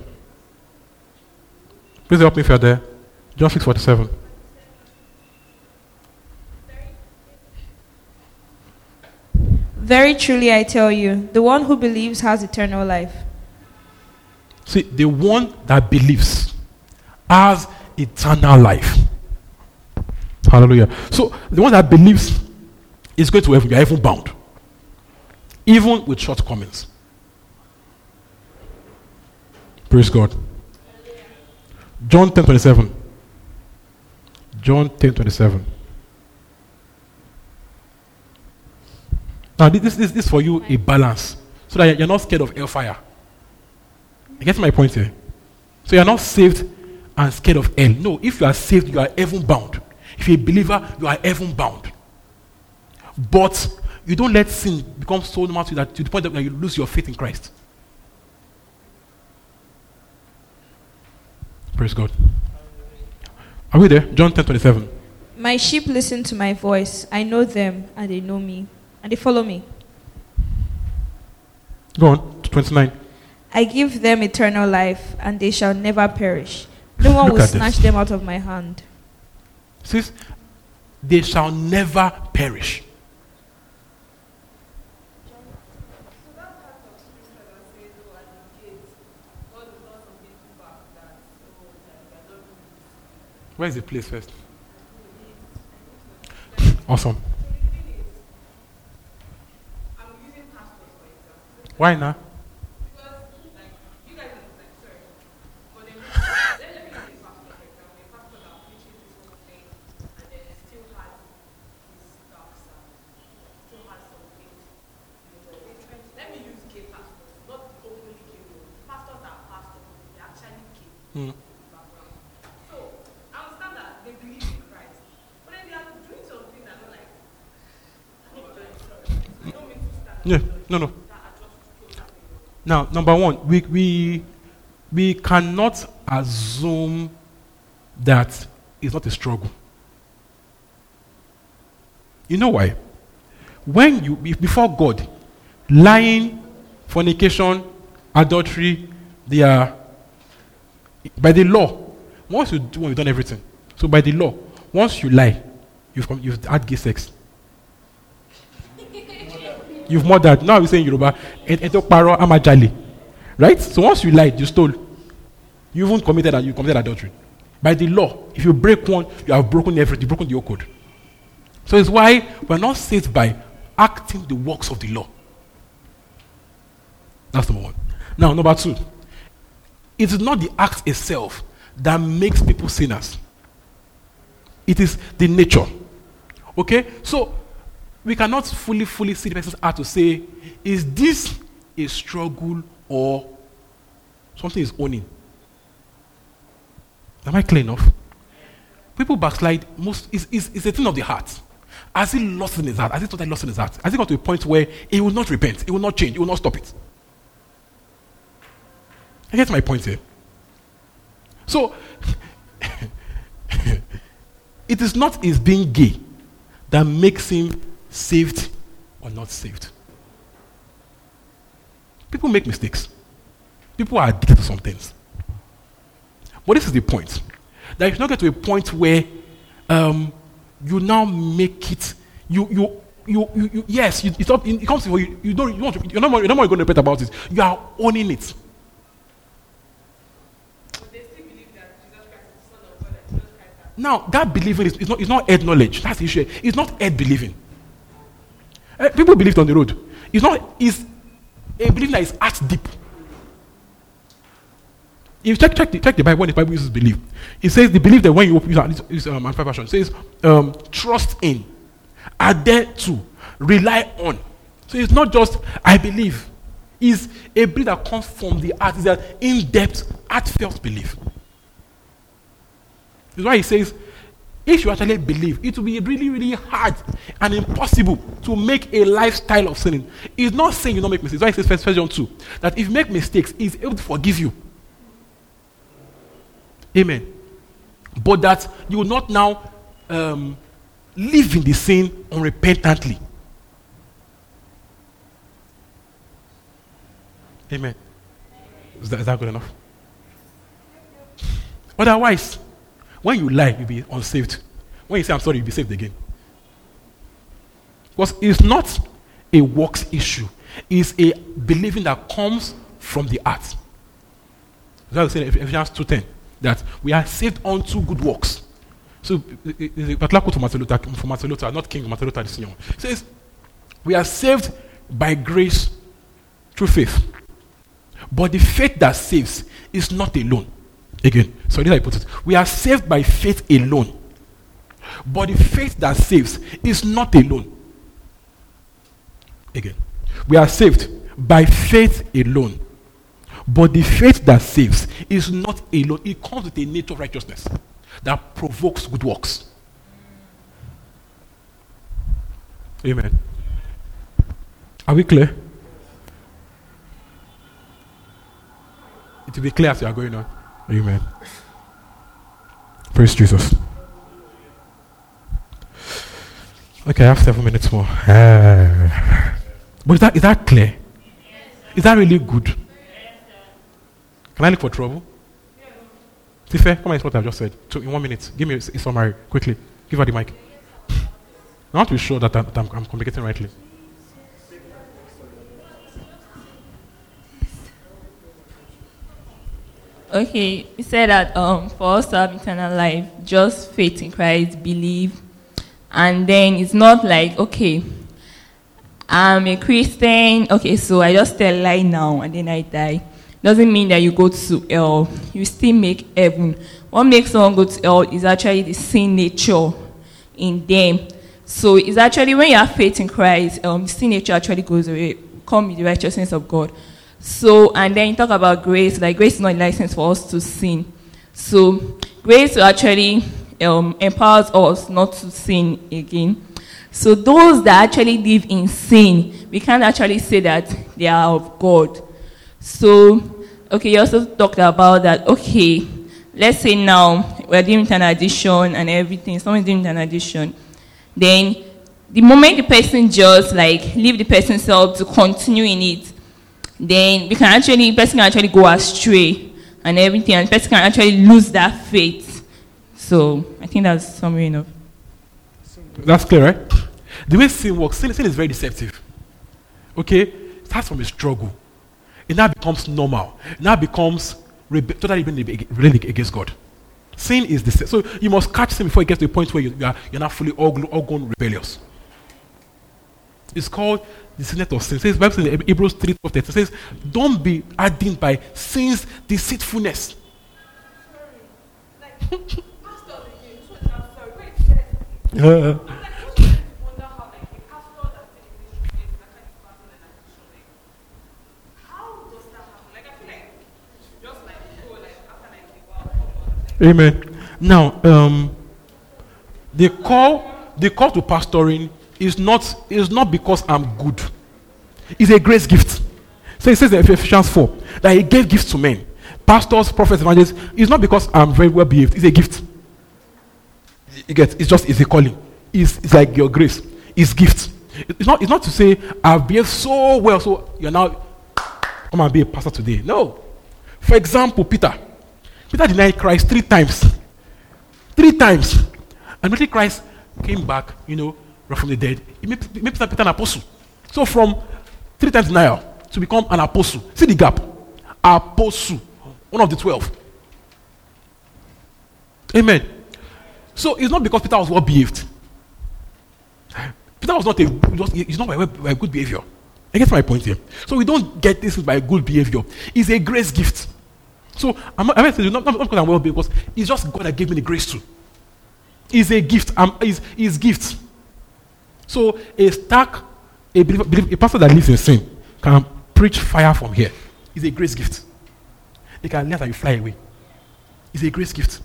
Please help me if you're there. John 6:47. Very truly I tell you, the one who believes has eternal life. See, the one that believes has eternal life. Hallelujah. So the one that believes is going to heaven. You are heaven bound. Even with shortcomings. Praise God. John 10 27. John 10 27. Now, this, this, this is for you a balance so that you're not scared of hellfire. You get my point here? So you're not saved and scared of hell. No, if you are saved, you are heaven bound. If you're a believer, you are heaven bound. But you don't let sin become so normal to, that, to the point that you lose your faith in Christ. Praise God. Are we there? John 10 27. My sheep listen to my voice. I know them and they know me. And they follow me. Go on. 29. I give them eternal life and they shall never perish. No one will snatch this. them out of my hand. Says, they shall never perish. Where is the place first? Awesome. Why not? Mm. So, I understand that they believe in Christ, but then they are doing something that like, Yeah, no, no. Now, number one, we, we, we cannot assume that it's not a struggle. You know why? When you, before God, lying, fornication, adultery, they are by the law, once you do, you've done everything. So by the law, once you lie, you've, come, you've had gay sex. You've murdered. Now we're saying Yoruba, ento paro amajali. Right? So once you lied, you stole. You even committed you committed adultery. By the law, if you break one, you have broken everything, you've broken the old code. So it's why we're not saved by acting the works of the law. That's number one. Now, number two. It is not the act itself that makes people sinners. It is the nature. Okay? So, we cannot fully, fully see the person's heart to say, is this a struggle or something is owning? Am I clear enough? People backslide most is is is a thing of the heart. Has he lost in his heart? Has he totally lost in his heart? Has he got to a point where he will not repent? He will not change. He will not stop it. I get my point here. So, it is not his being gay that makes him saved or not saved. People make mistakes. People are addicted to some things. But this is the point. That if you not get to a point where um, you now make it, you, you, you, you, you yes, you, it's up, it comes to you, you don't, you want, you're, not more, you're not more going to repent about it. You are owning it. Now, that believing is, is, not, is not head knowledge. That's the issue. It's not head believing. Eh, people believed on the road. It's not, it's a belief that is heart deep. If check, check, the, check the Bible, when the Bible uses belief, it says the belief that when you open use um, version says um, trust in, adhere to, rely on. So it's not just I believe. It's a belief that comes from the heart. It's an in-depth, heartfelt belief. That's why he says, if you actually believe, it will be really, really hard and impossible to make a lifestyle of sinning. He's not saying you don't make mistakes. Why he says, First John 2, that if you make mistakes, he's able to forgive you. Amen. But that you will not now um, live in the sin unrepentantly. Amen. Is that, is that good enough? Otherwise, when you lie, you'll be unsaved. When you say I'm sorry, you'll be saved again. Because it's not a works issue, it's a believing that comes from the heart. That's what I say in Ephesians 2.10 that we are saved unto good works. So, the particular quote from Martin Luther, from Martin Luther, not King Martin Luther says, We are saved by grace through faith. But the faith that saves is not alone. Again, so this I put it. We are saved by faith alone. But the faith that saves is not alone. Again, we are saved by faith alone. But the faith that saves is not alone. It comes with a nature of righteousness that provokes good works. Amen. Are we clear? It will be clear as you are going on. Amen. Praise Jesus. Okay, I have seven minutes more. But is that, is that clear? Is that really good? Can I look for trouble? Tife, come and what I've just said. So in one minute, give me a, summary quickly. Give her the mic. I want to be sure that, I'm, that I'm communicating rightly. Okay, you said that um, for us to have eternal life, just faith in Christ, believe, and then it's not like okay, I'm a Christian. Okay, so I just tell lie now and then I die. Doesn't mean that you go to hell. You still make heaven. What makes someone go to hell is actually the sin nature in them. So it's actually when you have faith in Christ, um, the sin nature actually goes away, come with the righteousness of God. So, and then you talk about grace, like grace is not a license for us to sin. So, grace actually um, empowers us not to sin again. So, those that actually live in sin, we can't actually say that they are of God. So, okay, you also talked about that, okay, let's say now we're doing an addiction and everything, someone's doing an addiction, Then, the moment the person just like leave the person self to continue in it, then we can actually, person can actually go astray and everything, and person can actually lose that faith. So I think that's summary enough. That's clear, right? The way sin works, sin, sin is very deceptive. Okay? It starts from a struggle. It now becomes normal. It now becomes rebe- totally rebellion against God. Sin is this. So you must catch sin before it gets to a point where you, you are, you're not fully all gone rebellious. It's called the singlet of sin. It says, Bible in Hebrews 3 12, it says, Don't be adding by sin's deceitfulness. Uh-huh. Amen. Now, um, the call, the call to pastoring is not is not because I'm good. It's a grace gift. So it says in Ephesians 4 that he gave gifts to men. Pastors, prophets, evangelists. It's not because I'm very well behaved. It's a gift. You get it's just it's a calling. It's, it's like your grace. It's gift. It's not it's not to say I've behaved so well, so you're now come and be a pastor today. No. For example, Peter. Peter denied Christ three times. Three times. And immediately Christ came back, you know, from the dead. He made, Peter, an apostle. So from three times denial to become an apostle. See the gap. Apostle. One of the twelve. Amen. So it's not because Peter was well behaved. Peter was not a he's not by, by good behavior. I get my point here. So we don't get this by good behavior. It's a grace gift. So I'm not, I'm not, not, not because I'm well behaved, because it's just God that gave me the grace to. It's a gift. Um, it's, it's gift. So a stark, a, believer, a pastor that lives in sin can preach fire from here. It's a grace gift. They can let you fly away. It's a grace gift.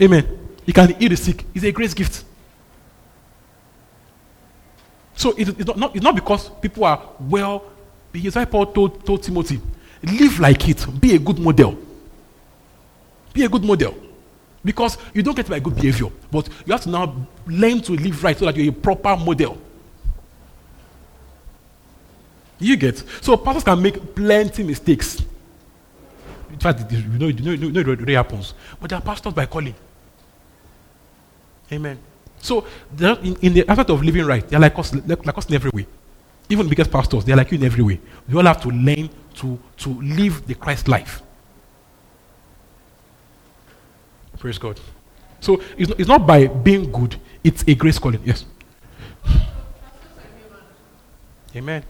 Amen. You can heal the sick. It's a grace gift. So it, it's, not, it's not because people are well behaved. Why Paul told, told Timothy, live like it. Be a good model. Be a good model. Because you don't get by good behavior, but you have to now learn to live right so that you're a proper model. You get so pastors can make plenty mistakes. In fact, you know, you know, you know it really happens. But they are pastors by calling. Amen. So in, in, the aspect of living right, they're like us, like, like us in every way. Even biggest pastors, they're like you in every way. We all have to learn to, to live the Christ life. Praise God. So it's not, it's not by being good, it's a grace calling. Yes. Amen.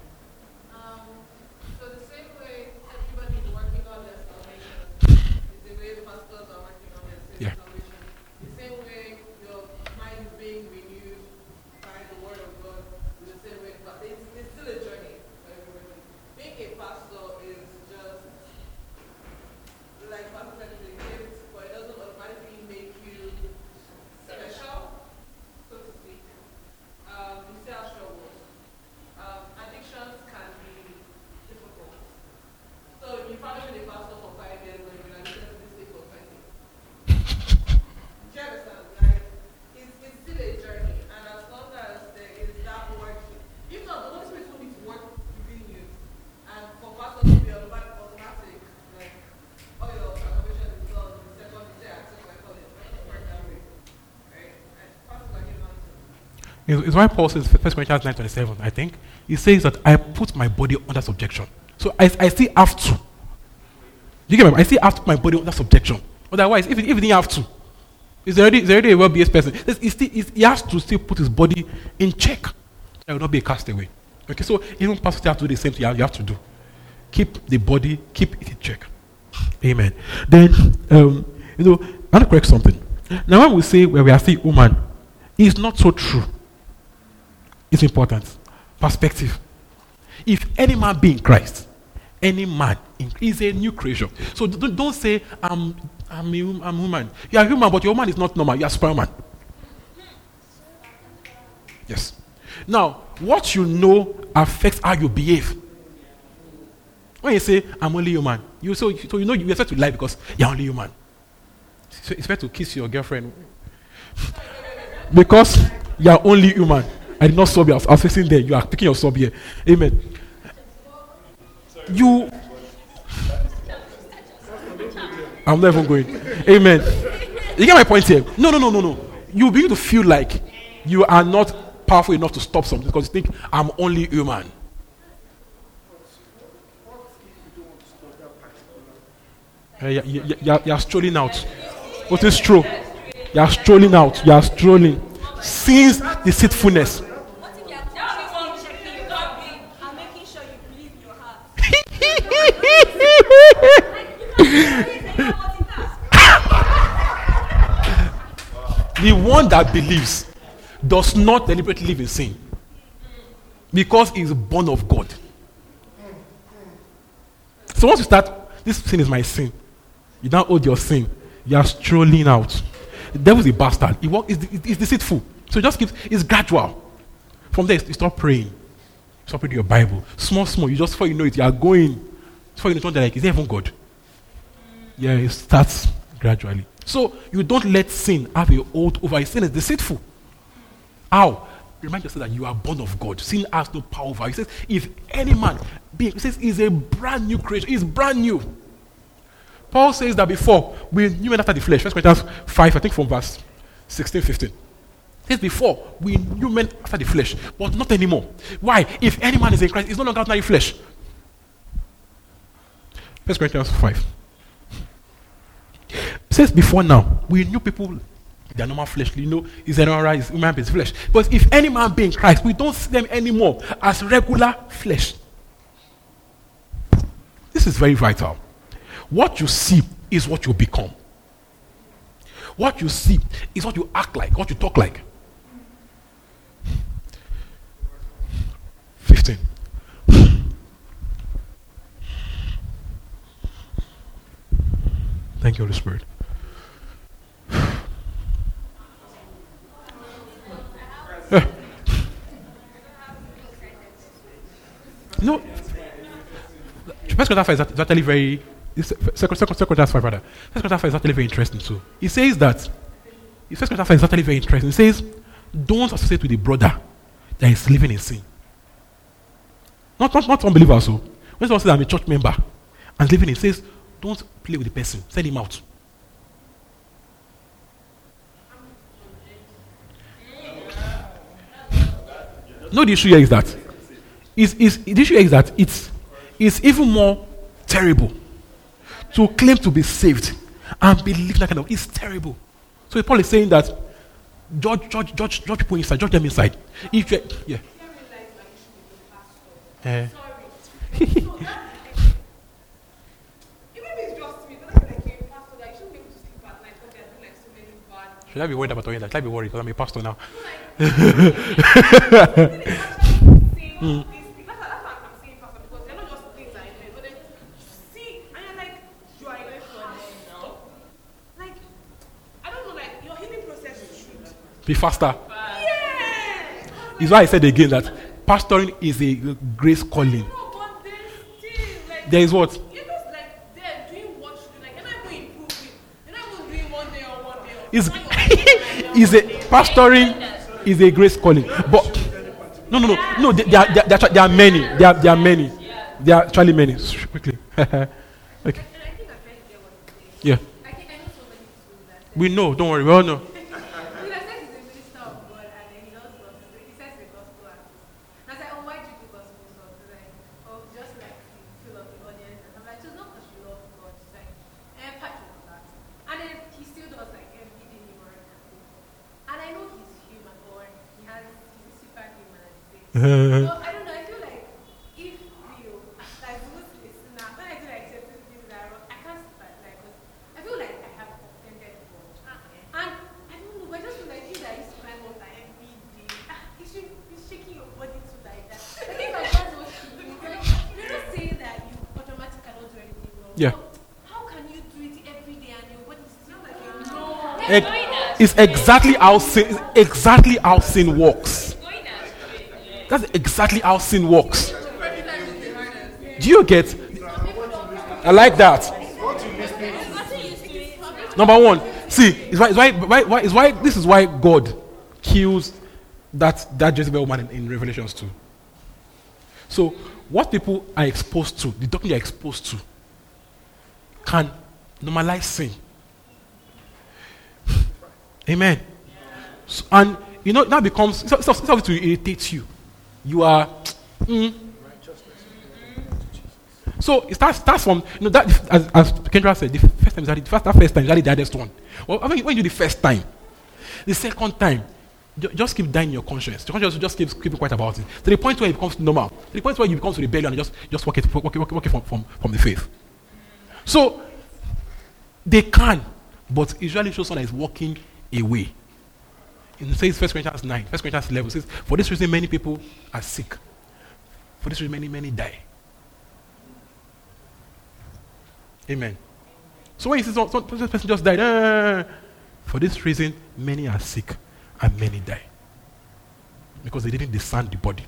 It's why Paul says, 1 Corinthians 9 27, I think, he says that I put my body under subjection. So I, I still have to. You get me? I still have to put my body under subjection. Otherwise, if, if he didn't have to, he's already, he's already a well behaved person. He, still, he has to still put his body in check. I will not be a castaway. Okay, so even pastors have to do the same thing you have to do. Keep the body, keep it in check. Amen. Then, um, you know, I want to correct something. Now, when we say where we are still human, it's not so true. It's important. Perspective. If any man be in Christ, any man is a new creation. So don't, don't say, I'm, I'm, I'm human. You are human, but your woman is not normal. You are Superman. Yes. Now, what you know affects how you behave. When you say, I'm only human, you, so, so you know you expect to lie because you're only human. So expect to kiss your girlfriend because you're only human. I did not sub you. I was facing there. You are picking your sub here. Amen. You. I'm not even going. Amen. You get my point here? No, no, no, no, no. You begin to feel like you are not powerful enough to stop something because you think I'm only human. Uh, you, you, you, you are strolling out. What is true? You are strolling out. You are strolling. Since deceitfulness. the one that believes does not deliberately live in sin because he is born of God. So once you start, this sin is my sin. You don't hold your sin. You are strolling out. The devil is a bastard. He walk, he's deceitful. So just keeps, it's gradual. From there, you start praying. Stop reading your Bible. Small, small. You just, before you know it, you are going. Before you know it, like, is there even God? Yeah, it starts gradually. So you don't let sin have a hold over. You. Sin is deceitful. How? Remind yourself that you are born of God. Sin has no power over. He says, if any man be, he says, is a brand new creation. He's brand new. Paul says that before we knew men after the flesh. First Corinthians 5, I think from verse 16, 15. He says before we knew men after the flesh, but not anymore. Why? If any man is in Christ, he's no longer ordinary flesh. First Corinthians 5. It says before now, we knew people their normal fleshly, you know, is another is human being's flesh. But if any man be in Christ, we don't see them anymore as regular flesh. This is very vital. What you see is what you become. What you see is what you act like, what you talk like. 15. Thank you, Holy Spirit. Eh. No. First Corinthians 5 is actually very. Second, second, second Corinthians 5 rather. First Corinthians 5 is actually very interesting too. He says that. First Corinthians 5 is very interesting. He says, don't associate with a brother that is living in sin. Not, not, not unbelievers. So when someone says I'm a church member and living in, says, don't play with the person. Send him out. No, the issue here is that is, is, the issue here is that it's, it's even more terrible to claim to be saved and believe that kind of it's terrible. So Paul is saying that judge, judge, judge, judge people inside, judge them inside. If you, yeah. Uh, Should I be worried about that? Should I be worried because I'm a pastor now? mm. Be faster. Yeah. Is why I said again that pastoring is a grace calling. No, still, like, there is what? Is is a pastoring is a grace calling. But no, no, no, no. There, are, there, there, are many. There are, there are many. There are actually many. Quickly. okay. Yeah. We know. Don't worry. We all know. I don't know. I feel like if you like Muslims now, when I do like certain things that I can't like. I feel like I have offended God, and I don't know. But I just feel like you that used to climb water every day, ah, you should shaking your body to like that. I think that's what you do. You're not saying that you automatically cannot do anything wrong. Yeah. How can you do it every day and your body still like no? It's exactly how sin, exactly how sin works. That's exactly how sin works. Do you get? I like that. Number one, see, it's why, why, why, why, why this is why God kills that that Jezebel woman in, in Revelations 2. So, what people are exposed to, the doctrine you're exposed to, can normalize sin. Amen. So, and you know that becomes it's to irritate you you are. Mm. So it starts, starts from, you know, that, as, as Kendra said, the first time is the first, that first time is the hardest one. Well, when you do the first time, the second time, just keep dying your conscience. Your conscience just keeps keeping quiet about it. To the point where it becomes normal. To the point where you become rebellion and just, just walk it, walk it, walk it, walk it from, from, from the faith. So, they can, but usually shows someone that is walking away. It says 1 Corinthians 9, 1 Corinthians 11 says, For this reason, many people are sick. For this reason, many, many die. Amen. So when you see some, person just died, eh, for this reason, many are sick and many die. Because they didn't discern the body.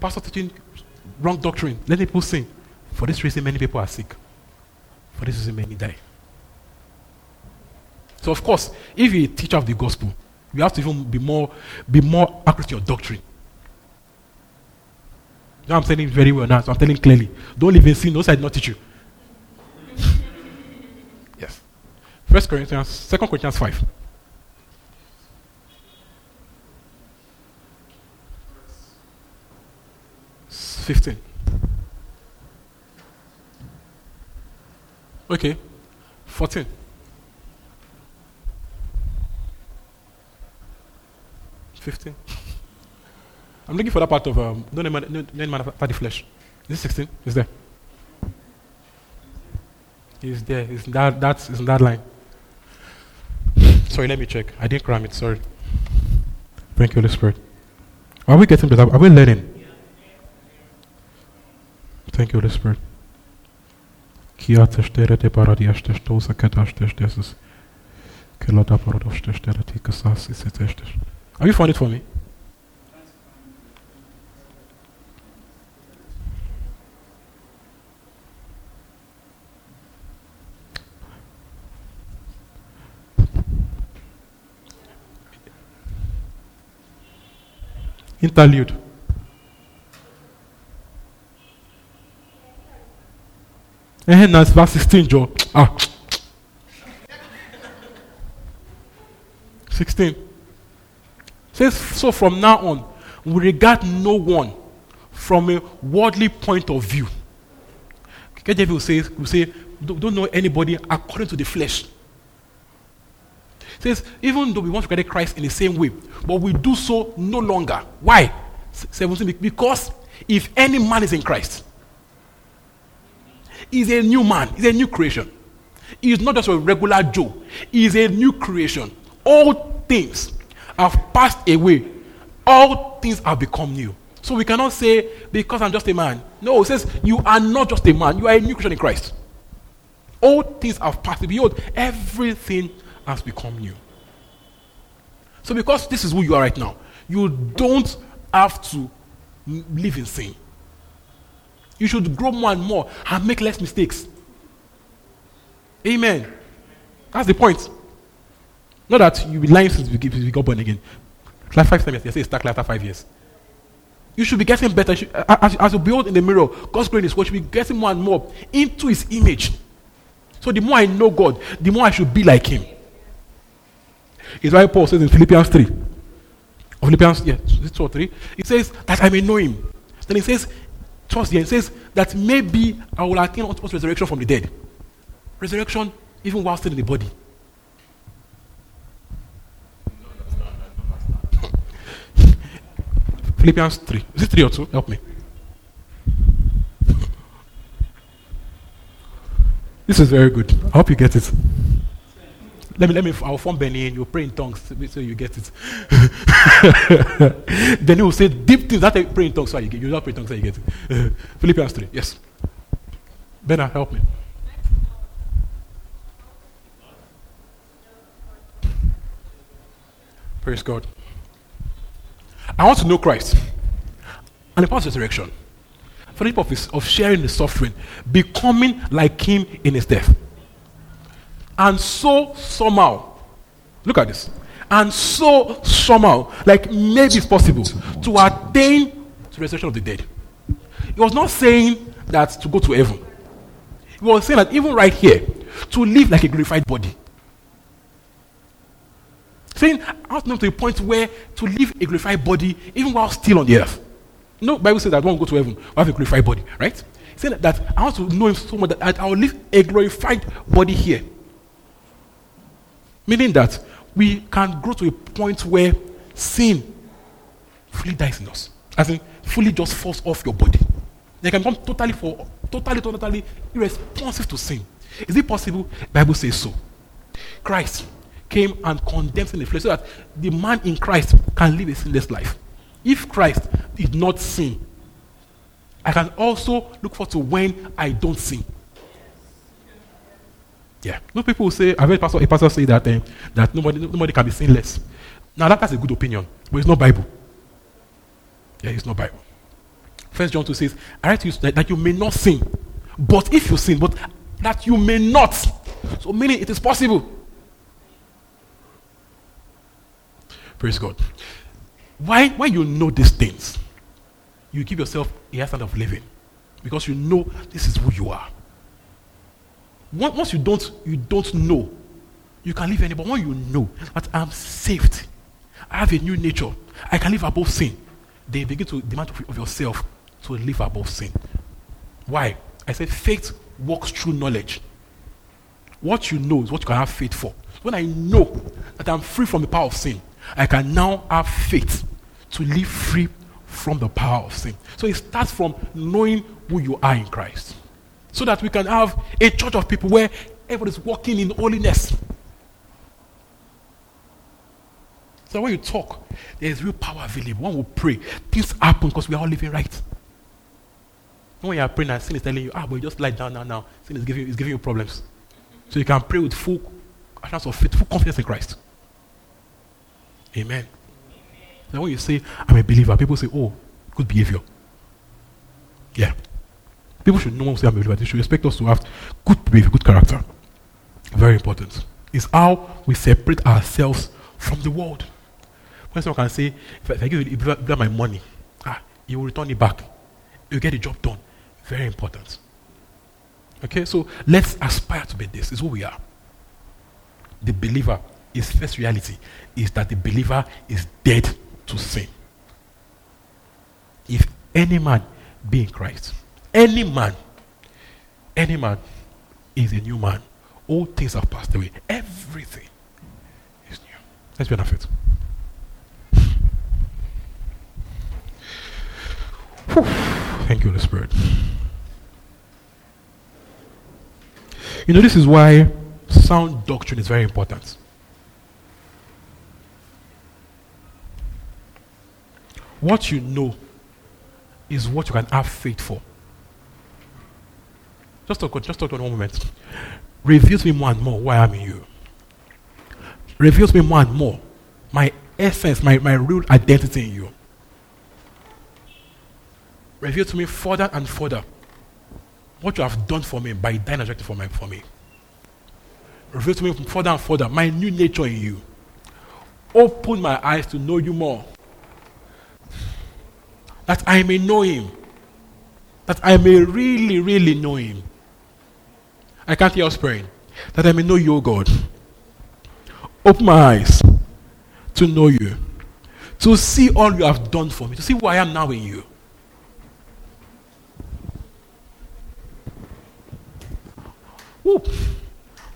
Pastor teaching wrong doctrine, letting people sin. For this reason, many people are sick. For this reason, many die. So, of course, if you're a teacher of the gospel, you have to even be more, be more accurate in your doctrine. You know I'm saying very well now, so I'm telling clearly. Don't live in sin, no I not teach you. yes. First Corinthians, Second Corinthians 5. Fifteen. Okay. Fourteen. 15? I'm looking for that part of um, don't man, no, no man after the flesh. Is it 16? Is there? Is there? Is that that's is that line? Sorry, let me check. I didn't cram it. Sorry. Thank you, Holy Spirit. Are we getting to? Are we learning? Thank you, Holy Spirit. Kia te stere te have you found it for me? Interlude. Eh, that's verse 16, Joe. Ah. 16. Says, so from now on, we regard no one from a worldly point of view. KJV will say, will say don't, know anybody according to the flesh. Says, even though we want to credit Christ in the same way, but we do so no longer. Why? 17. Because if any man is in Christ, is a new man, is a new creation. He is not just a regular Joe, he is a new creation. All things have passed away, all things have become new. So we cannot say, because I'm just a man. No, it says, you are not just a man, you are a new creation in Christ. All things have passed. Behold, everything has become new. So, because this is who you are right now, you don't have to live in sin. You should grow more and more and make less mistakes. Amen. That's the point. Not that you'll be lying since you got born again. Like five years, they say it's stuck after five years. You should be getting better. As, as you behold in the mirror, God's His word, you should be getting more and more into His image. So the more I know God, the more I should be like Him. It's why Paul says in Philippians 3. Philippians, yeah, is 2 or 3? It says that I may know Him. Then it says, towards the end, says that maybe I will attain unto resurrection from the dead. Resurrection, even while still in the body. Philippians 3. Is it 3 or 2? Help me. This is very good. I hope you get it. Let me, let me, I'll form Benny and you pray in tongues so you get it. then he will say deep things that I pray in tongues so you get You don't pray in tongues so you get it. Philippians 3. Yes. Benna, help me. Praise God. I want to know Christ and the power of resurrection. For the purpose of sharing the suffering, becoming like him in his death. And so somehow, look at this. And so somehow, like maybe it's possible to attain to resurrection of the dead. He was not saying that to go to heaven. He was saying that even right here, to live like a glorified body. Saying, I want to to a point where to live a glorified body, even while still on the earth. No, Bible says that to go to heaven, I have a glorified body, right? Saying that, that I want to know him so much that I will live a glorified body here. Meaning that we can grow to a point where sin fully dies in us. As in, fully just falls off your body. They can become totally for totally, totally irresponsive to sin. Is it possible? Bible says so. Christ came and condemned sin in the flesh so that the man in Christ can live a sinless life. If Christ did not sin, I can also look forward to when I don't sin. Yeah. No people say, I've heard pastor, a pastor say that, um, that nobody, nobody can be sinless. Now, that, that's a good opinion, but it's not Bible. Yeah, it's not Bible. First John 2 says, I write to you that, that you may not sin. But if you sin, but that you may not. So, meaning it is possible. Praise God. Why, why you know these things, you give yourself a standard of living. Because you know this is who you are. Once once you don't, you don't know, you can live any. But when you know that I'm saved, I have a new nature, I can live above sin, they begin to demand of yourself to live above sin. Why? I said faith works through knowledge. What you know is what you can have faith for. When I know that I'm free from the power of sin, I can now have faith to live free from the power of sin. So it starts from knowing who you are in Christ. So that we can have a church of people where everybody's walking in holiness. So when you talk, there's real power available. One will pray. Things happen because we are all living right. When you are praying and sin is telling you, ah, but you just lie down now, now. Sin is giving, you- is giving you problems. So you can pray with full assurance of faith, full confidence in Christ. Amen. Then when you say, I'm a believer, people say, oh, good behavior. Yeah. People should know when we say I'm a believer. They should expect us to have good behavior, good character. Very important. It's how we separate ourselves from the world. When someone can say, if I, give you my money, ah, you will return it back. You get the job done. Very important. Okay, so let's aspire to be this. Is who we are. The believer, is first reality is that the believer is dead to sin. If any man be in Christ, any man, any man is a new man. All things have passed away. Everything is new. Let's benefit. Whew. Thank you, Holy Spirit. You know, this is why sound doctrine is very important. What you know is what you can have faith for. Just talk, just talk on one moment. Reveals me more and more why I am in you. Reveals me more and more my essence, my, my real identity in you. Reveals to me further and further what you have done for me by dying and for, my, for me. Reveal to me further and further my new nature in you. Open my eyes to know you more. That I may know him. That I may really, really know him. I can't hear us praying. That I may know you, O God. Open my eyes to know you. To see all you have done for me. To see who I am now in you.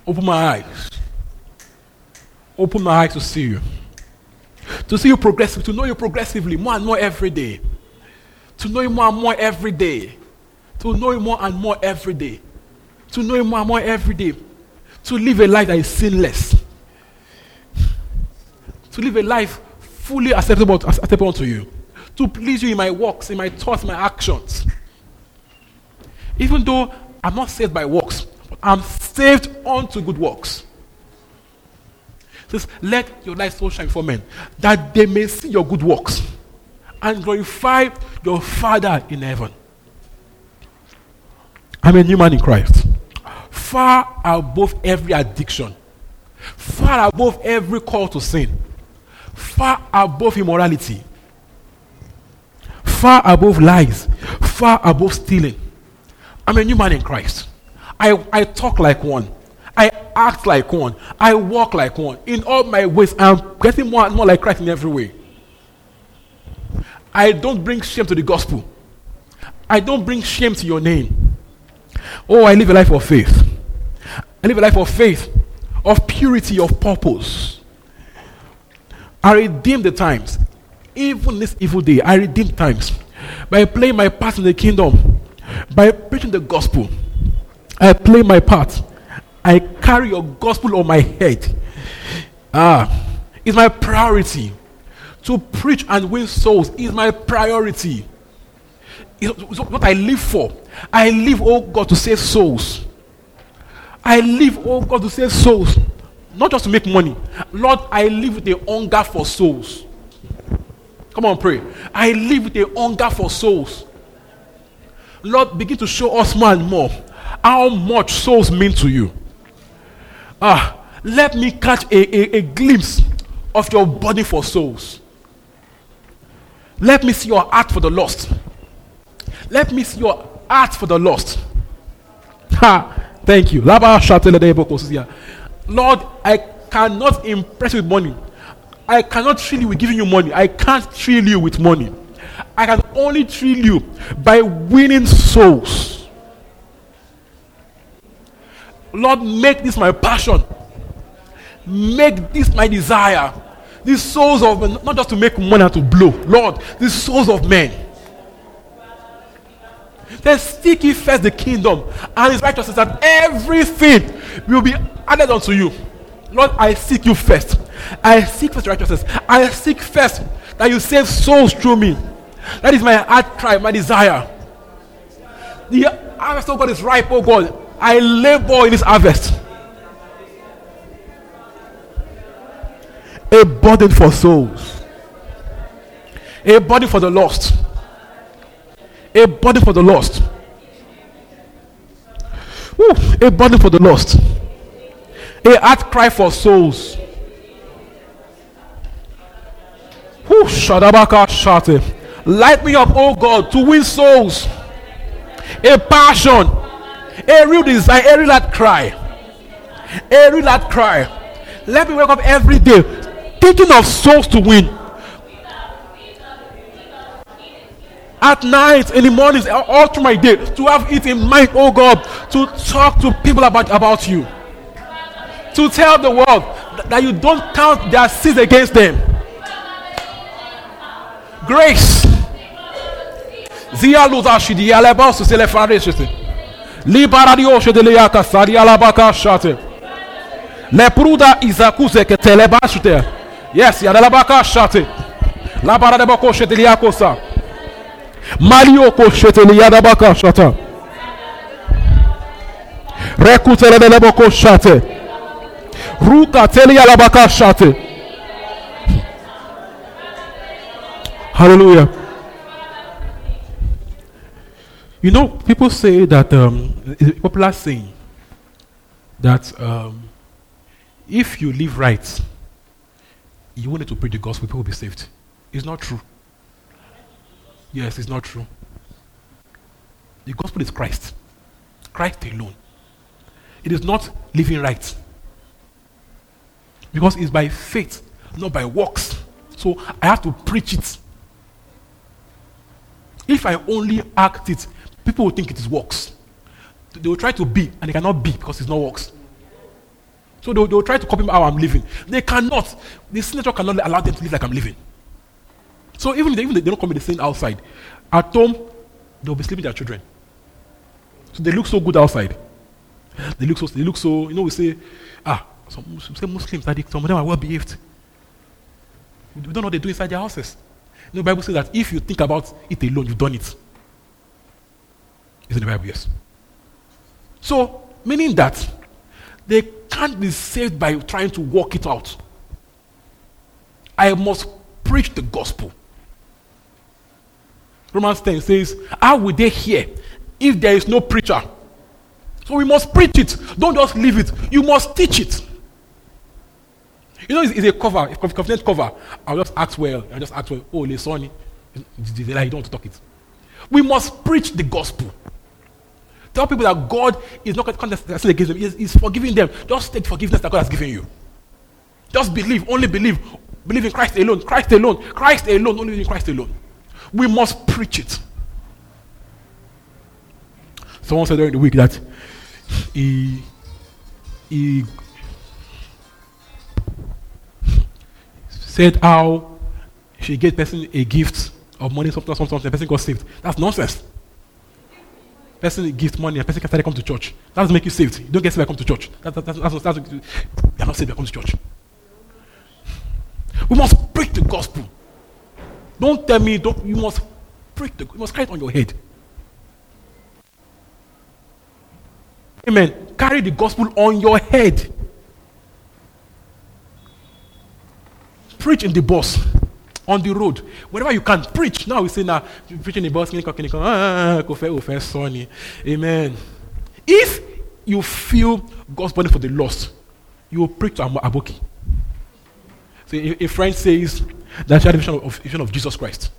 Open my eyes. Open my eyes to see you. To see you progressive, to know you progressively, more and more every day. To know Him more and more every day. To know Him more and more every day. To know Him more and more every day. To live a life that is sinless. To live a life fully acceptable, acceptable to you. To please you in my works, in my thoughts, my actions. Even though I'm not saved by works, I'm saved unto good works. Says, let your light so shine for men that they may see your good works and glorify your Father in heaven. I'm a new man in Christ. Far above every addiction, far above every call to sin, far above immorality, far above lies, far above stealing. I'm a new man in Christ. I, I talk like one. I act like one. I walk like one. In all my ways, I'm getting more and more like Christ in every way. I don't bring shame to the gospel. I don't bring shame to your name. Oh, I live a life of faith. I live a life of faith, of purity, of purpose. I redeem the times. Even this evil day, I redeem times by playing my part in the kingdom, by preaching the gospel. I play my part. I carry your gospel on my head. Ah, it's my priority. To preach and win souls is my priority. It's what I live for. I live, oh God, to save souls. I live, oh God, to save souls, not just to make money. Lord, I live with a hunger for souls. Come on, pray. I live with a hunger for souls. Lord, begin to show us more and more how much souls mean to you. Ah, let me catch a, a, a glimpse of your body for souls. Let me see your heart for the lost. Let me see your heart for the lost. Ha! Thank you. Lord, I cannot impress you with money. I cannot thrill you with giving you money. I can't thrill you with money. I can only thrill you by winning souls. Lord, make this my passion. Make this my desire. These souls of men, not just to make money and to blow. Lord, these souls of men. Then seek ye first the kingdom and his righteousness, that everything will be added unto you. Lord, I seek you first. I seek first righteousness. I seek first that you save souls through me. That is my heart cry, my desire. The harvest, oh God, is ripe, oh God. I labor in this harvest. A burden for souls, a burden for the lost, a burden for the lost. Woo, a burden for the lost, a heart cry for souls. Woo, Shadabaka Shate. Light me up, oh God, to win souls. A passion, a real desire, a real cry, a real cry. Let me wake up every day thinking of souls to win. At night, in the mornings, all through my day, to have it in mind, oh God, to talk to people about, about you. To tell the world that you don't count their sins against them. Grace. Zia alabaka izakuse. Yes, ya alabaka shate. La bara de bako shete le yakosa. Malio ko shete le yadabaka shata. Rekutele de leboko shate. Ruka tele yalabaka shate. Hallelujah. You know, people say that um, popular saying that um, if you live right, you want to preach the gospel, people will be saved. It's not true. Yes, it's not true. The gospel is Christ, Christ alone. It is not living right. Because it's by faith, not by works. So I have to preach it. If I only act it, people will think it is works. They will try to be, and they cannot be because it's not works. So they will, try to copy how I'm living. They cannot. The senator cannot allow them to live like I'm living. So even if they, even they don't come the same outside, at home, they'll be sleeping their children. So they look so good outside. They look so, they look so, you know, we say, ah, some Muslims, say Muslims, that they, some of them are well behaved. We don't know what they do inside their houses. You know, the Bible says that if you think about it alone, you've done it. It's in the Bible, yes. So, meaning that they can't be saved by trying to work it out. I must preach the gospel. Romans 10 says, How will they hear if there is no preacher? So we must preach it. Don't just leave it. You must teach it. You know, it's, it's a cover, a confident cover. I'll just act well. I'll just act well. Oh, Lesoni. You don't want to talk it. We must preach the gospel. Tell people that God is not contesting against them. He's, he's forgiving them. Just take forgiveness that God has given you. Just believe. Only believe. Believe in Christ alone. Christ alone. Christ alone. Only in Christ alone. We must preach it. Someone said during the week that he, he said how she gave person a gift of money, something, something, something, the person got saved. That's nonsense. Person gives money, a person can start come to church. That doesn't make you saved. You don't get saved by come to church. That, that, that's, that's, that's, you're not saved by come to church. We must preach the gospel. Don't tell me, don't, you must preach the You must carry it on your head. Amen. Carry the gospel on your head. Preach in the bus, on the road, wherever you can. Preach. Now we say now, nah, preach in the bus. Ah, fair, go fair, Amen. If you feel God's burden for the lost, you will preach to Aboki. So a, a friend says that a vision of, vision of Jesus Christ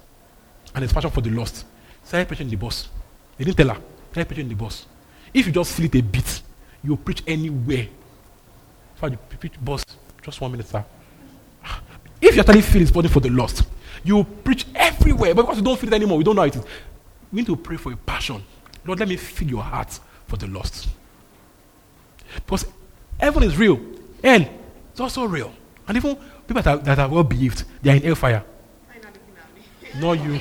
and his passion for the lost. Started preaching in the bus. They didn't tell her. Started preaching in the bus. If you just feel it a bit, you preach anywhere. Fact, you preach bus. Just one minute, sir. If you actually feel his burden for the lost, you preach everywhere. But because you don't feel it anymore, we don't know how it is. We need to pray for a passion. Lord, let me fill your heart for the lost. Because heaven is real. Hell is also real. And even people that are, that are well believed, they are in hellfire. Not you.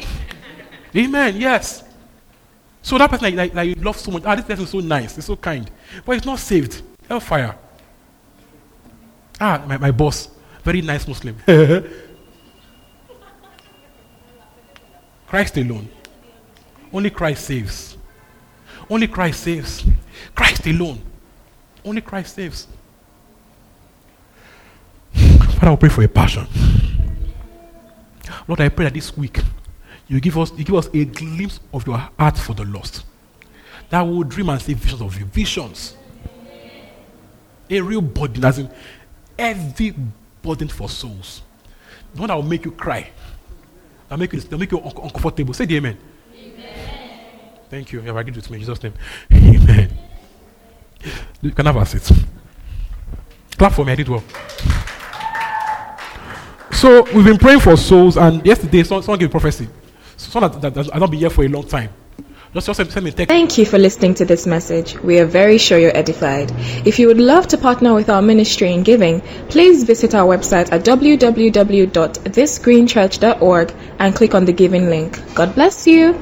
Amen. Yes. So that person like, like, like you love so much. Ah, this person is so nice. He's so kind. But he's not saved. Hellfire. Ah, my, my boss. Very nice Muslim. Christ alone. Only Christ saves. Only Christ saves. Christ alone. Only Christ saves. Father, I pray for a passion. Lord, I pray that this week you give us you give us a glimpse of your heart for the lost. That we will dream and see visions of you. Visions. A real as in every burden for souls. The one that will make you cry. That make you that make you un- uncomfortable. Say the amen. amen. Thank you. You have agreed with me in Jesus' name. Amen. You can have a seat. Clap for me, I did well. So we've been praying for souls, and yesterday someone, gave a prophecy. Someone that, that, that has not been here for a long time. Thank you for listening to this message. We are very sure you're edified. If you would love to partner with our ministry in giving, please visit our website at www.thisgreenchurch.org and click on the giving link. God bless you.